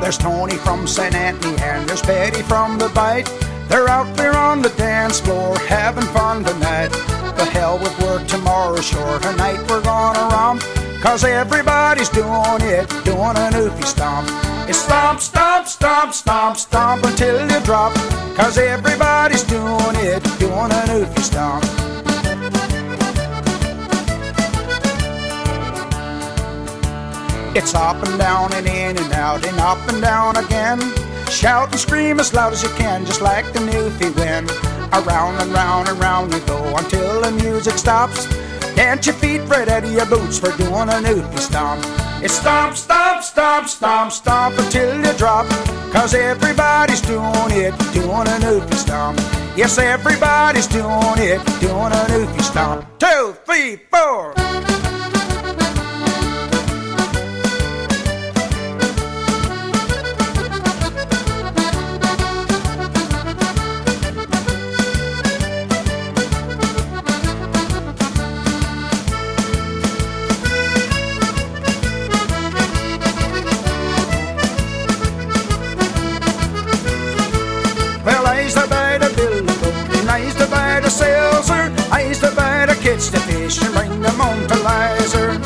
There's Tony from St. Anthony and there's Betty from the Bite. They're out there on the dance floor having fun tonight. The hell with work tomorrow, sure. Tonight we're gonna romp. Cause everybody's doing it, doing a newfie stomp. It's stomp, stomp, stomp, stomp, stomp until you drop. Cause everybody's doing it, doing a newfie stomp. It's up and down and in and out and up and down again. Shout and scream as loud as you can, just like the newfie wind. Around and round and round you go until the music stops. Dance your feet right out of your boots for doing a newfie stomp. It's stomp, stomp, stomp, stomp, stomp until you drop. Cause everybody's doing it, doing a newfie stomp. Yes, everybody's doing it, doing a newfie stomp. Two, three, four. Bring them home to Lizer.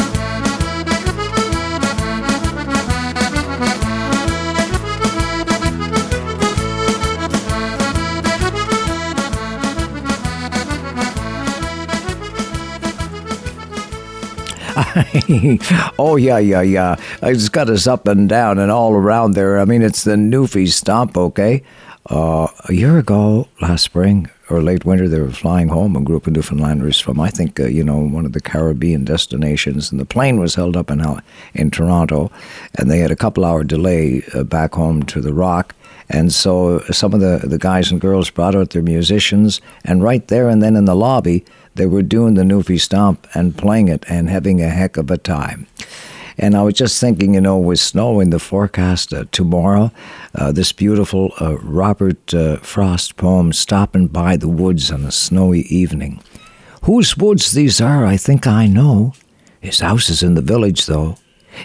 oh yeah, yeah, yeah. It's got us up and down and all around there. I mean, it's the Newfie stomp, okay? Uh, a year ago, last spring or late winter, they were flying home. A group of Newfoundlanders from, I think, uh, you know, one of the Caribbean destinations, and the plane was held up in in Toronto, and they had a couple hour delay uh, back home to the Rock. And so some of the, the guys and girls brought out their musicians, and right there and then in the lobby, they were doing the Newfie Stomp and playing it and having a heck of a time. And I was just thinking, you know, with snow in the forecast uh, tomorrow, uh, this beautiful uh, Robert uh, Frost poem, Stopping by the Woods on a Snowy Evening. Whose woods these are, I think I know. His house is in the village, though.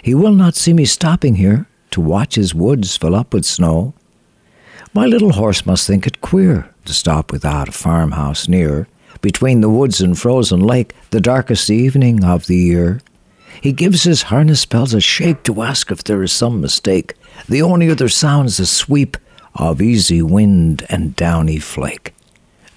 He will not see me stopping here to watch his woods fill up with snow. My little horse must think it queer to stop without a farmhouse near, between the woods and frozen lake, the darkest evening of the year. He gives his harness bells a shake to ask if there is some mistake. The only other sound is the sweep of easy wind and downy flake.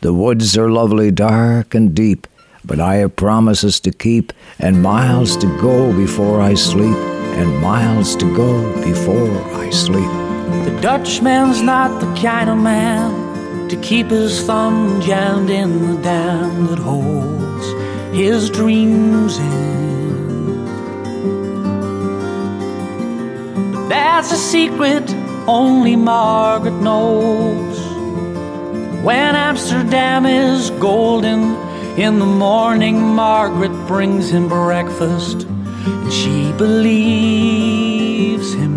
The woods are lovely, dark and deep, but I have promises to keep, and miles to go before I sleep, and miles to go before I sleep. The Dutchman's not the kind of man to keep his thumb jammed in the dam that holds his dreams in. That's a secret only Margaret knows. When Amsterdam is golden, in the morning Margaret brings him breakfast, and she believes him.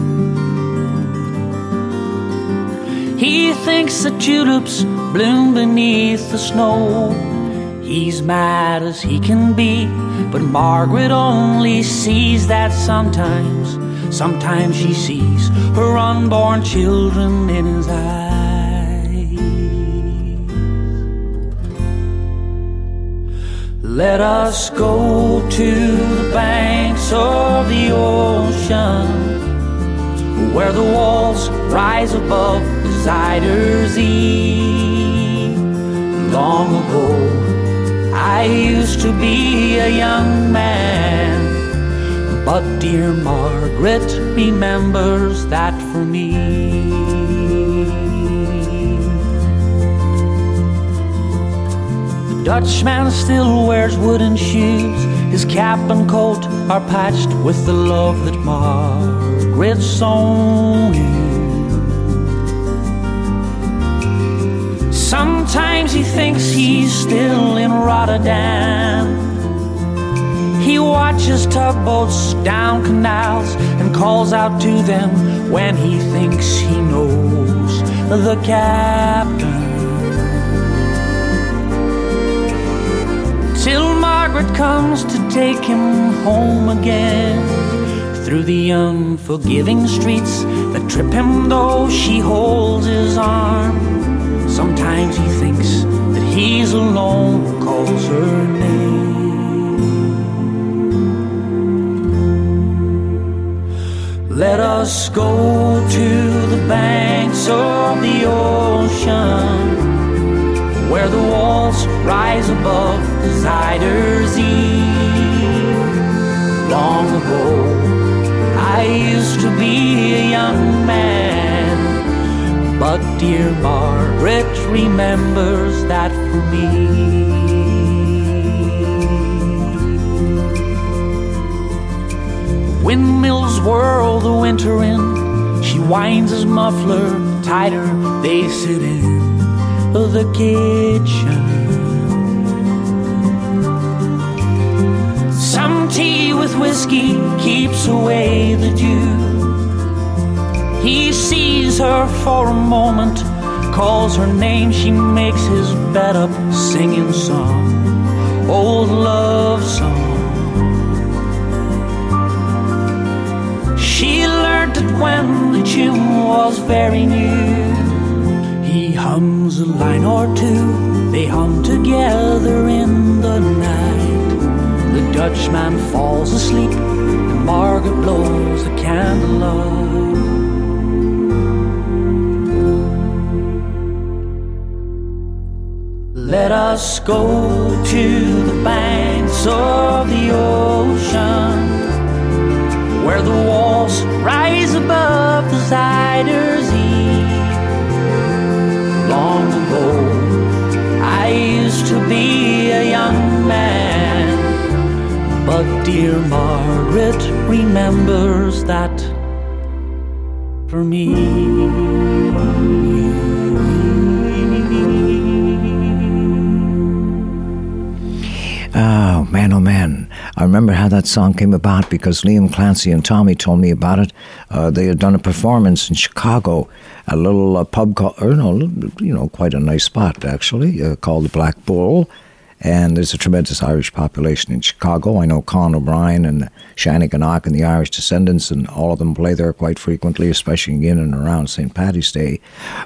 He thinks the tulips bloom beneath the snow. He's mad as he can be, but Margaret only sees that sometimes. Sometimes she sees her unborn children in his eyes. Let us go to the banks of the ocean where the walls rise above the Zuiderzee. Long ago, I used to be a young man, but dear Margaret remembers that for me. The Dutchman still wears wooden shoes, his cap and coat are patched with the love that Margaret sown him. Sometimes he thinks he's still in Rotterdam. He watches tugboats down canals and calls out to them when he thinks he knows the captain. Till Margaret comes to take him home again through the unforgiving streets that trip him though she holds his arm. Sometimes he thinks that he's alone calls her name. Let us go to the banks of the ocean where the walls rise above the Zuiderzee. Long ago, I used to be a young man, but dear Margaret remembers that for me. Windmills whirl the winter in. She winds his muffler tighter. They sit in the kitchen. Some tea with whiskey keeps away the dew. He sees her for a moment, calls her name. She makes his bed up, singing some old love song. When the tune was very new. He hums a line or two, they hum together in the night. The Dutchman falls asleep, and Margaret blows the candlelight. Let us go to the banks of the ocean where the walls rise above the Zuiderzee. Long ago, I used to be a young man, but dear Margaret remembers that for me. Oh, man, oh, man. I remember how that song came about because Liam Clancy and Tommy told me about it. Uh, they had done a performance in Chicago, a little uh, pub called, or no, you know, quite a nice spot actually, uh, called the Black Bull. And there's a tremendous Irish population in Chicago. I know Con O'Brien and Shanniganach and the Irish descendants, and all of them play there quite frequently, especially in and around St. Paddy's Day.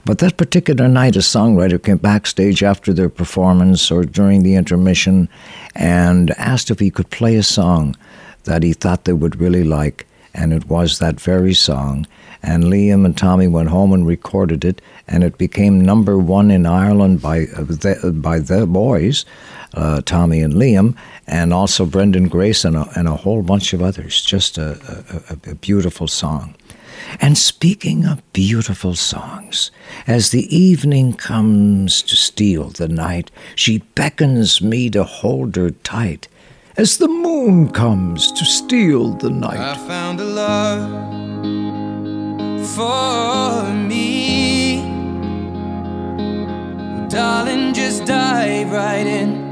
But that particular night, a songwriter came backstage after their performance or during the intermission and asked if he could play a song that he thought they would really like. And it was that very song. And Liam and Tommy went home and recorded it, and it became number one in Ireland by uh, the, by the boys, uh, Tommy and Liam, and also Brendan Grace and a, and a whole bunch of others. Just a, a, a beautiful song. And speaking of beautiful songs, as the evening comes to steal the night, she beckons me to hold her tight. As the moon comes to steal the night. I found a love for me. Darling, just dive right in.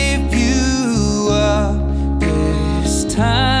time.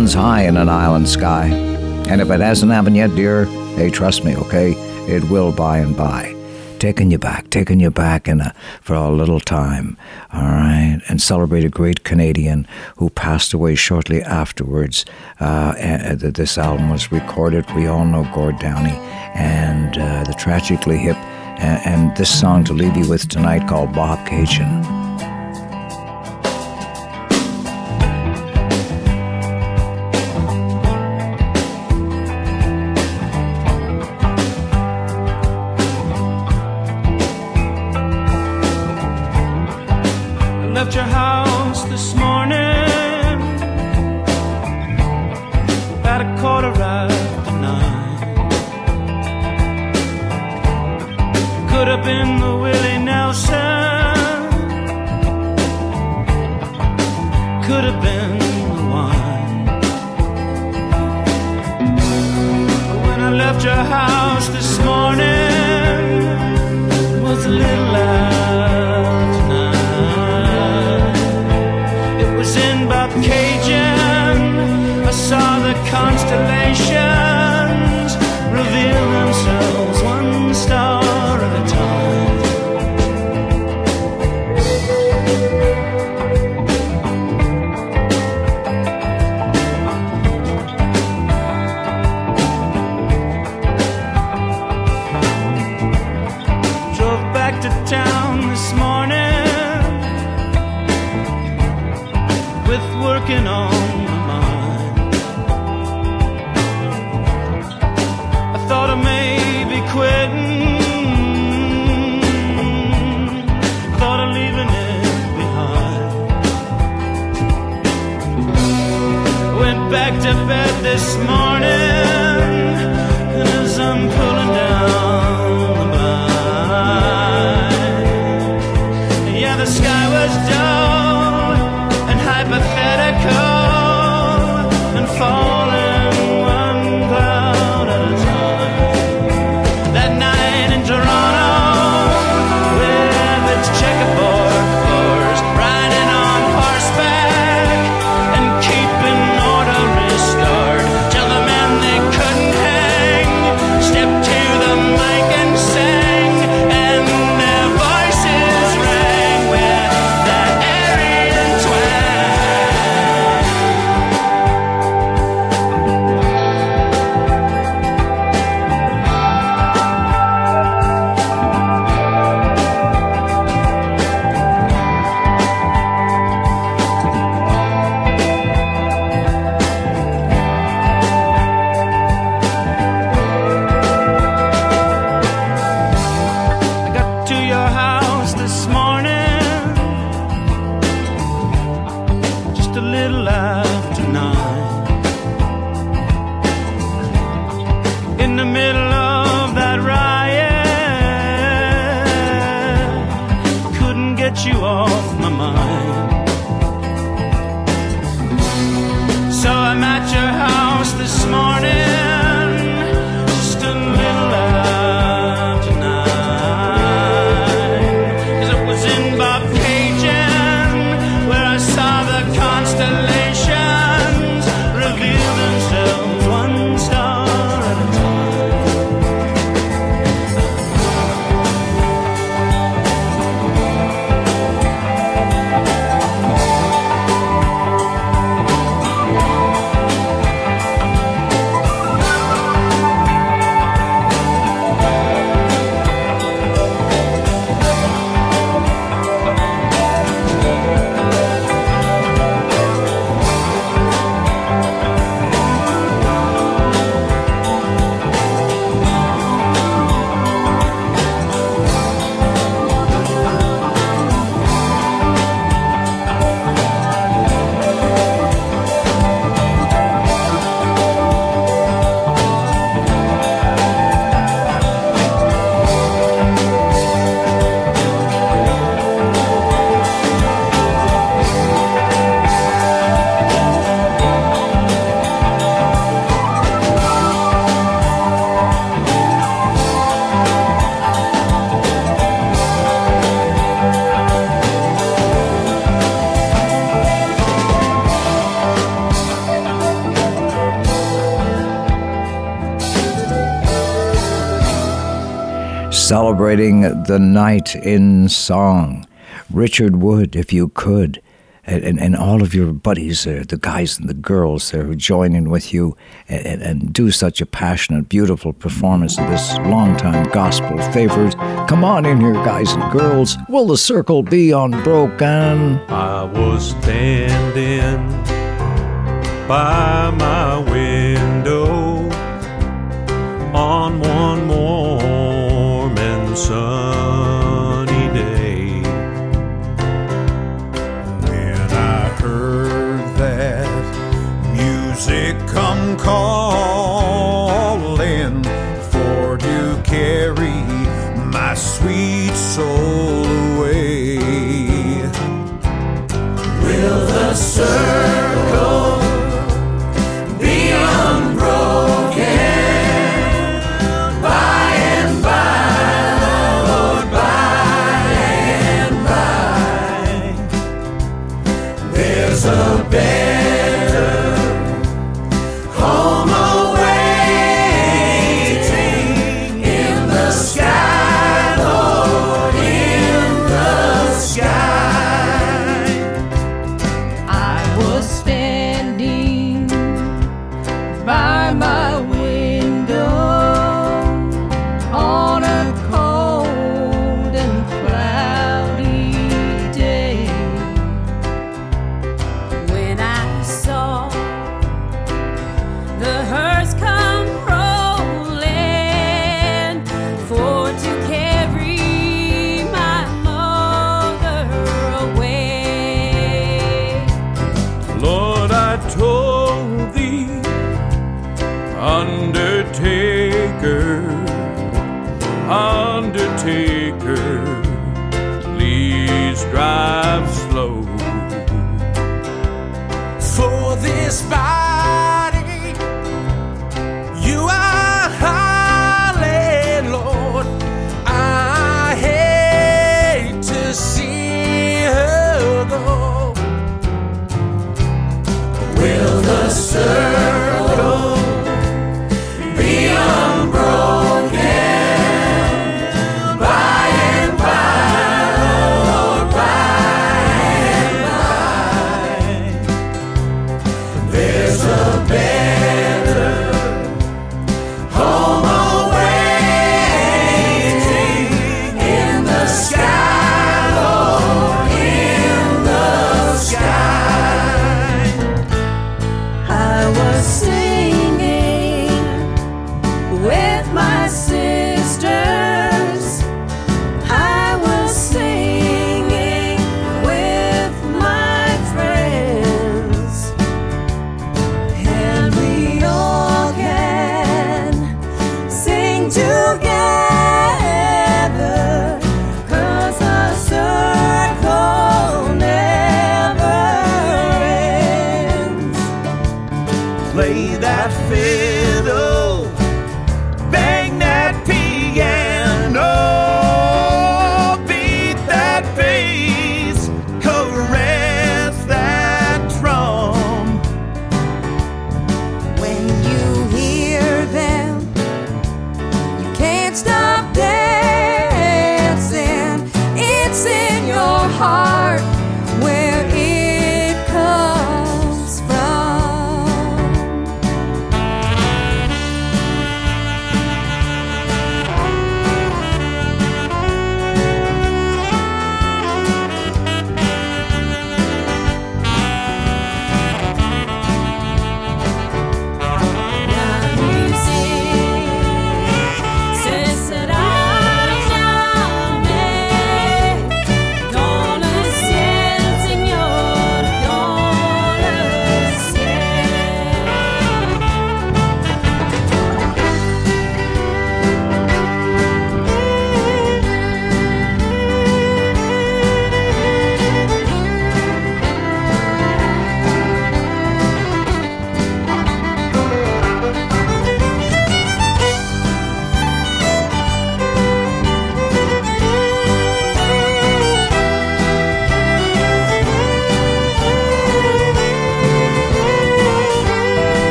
runs high in an island sky. And if it hasn't happened yet, dear, hey, trust me, okay? It will by and by. Taking you back, taking you back in a, for a little time, all right? And celebrate a great Canadian who passed away shortly afterwards. Uh, and, uh, this album was recorded. We all know Gord Downie and uh, the Tragically Hip. And, and this song to leave you with tonight called Bobcaygeon. celebrating the night in song. Richard Wood, if you could, and, and, and all of your buddies there, the guys and the girls there who join in with you and, and do such a passionate, beautiful performance of this longtime gospel favorite. Come on in here, guys and girls. Will the circle be unbroken? I was standing by my window on one sunny day. When I heard that music come calling for to carry my sweet soul away. Will the surf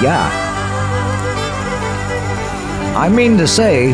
Yeah. I mean to say,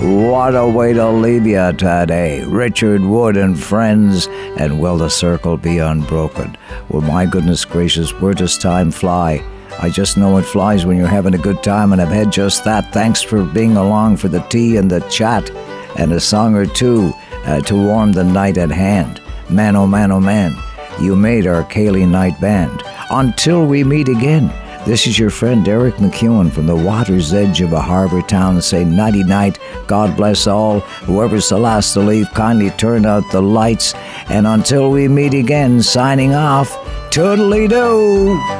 what a way to leave you today. Richard Wood and friends, and will the circle be unbroken? Well, my goodness gracious, where does time fly? I just know it flies when you're having a good time, and I've had just that. Thanks for being along for the tea and the chat, and a song or two uh, to warm the night at hand. Man, oh man, oh man, you made our ceilidh Night Band. Until we meet again. This is your friend Eric MacEwen from the water's edge of a harbor town. Say nighty night. God bless all. Whoever's the last to leave, kindly turn out the lights. And until we meet again, signing off. Toodly doo.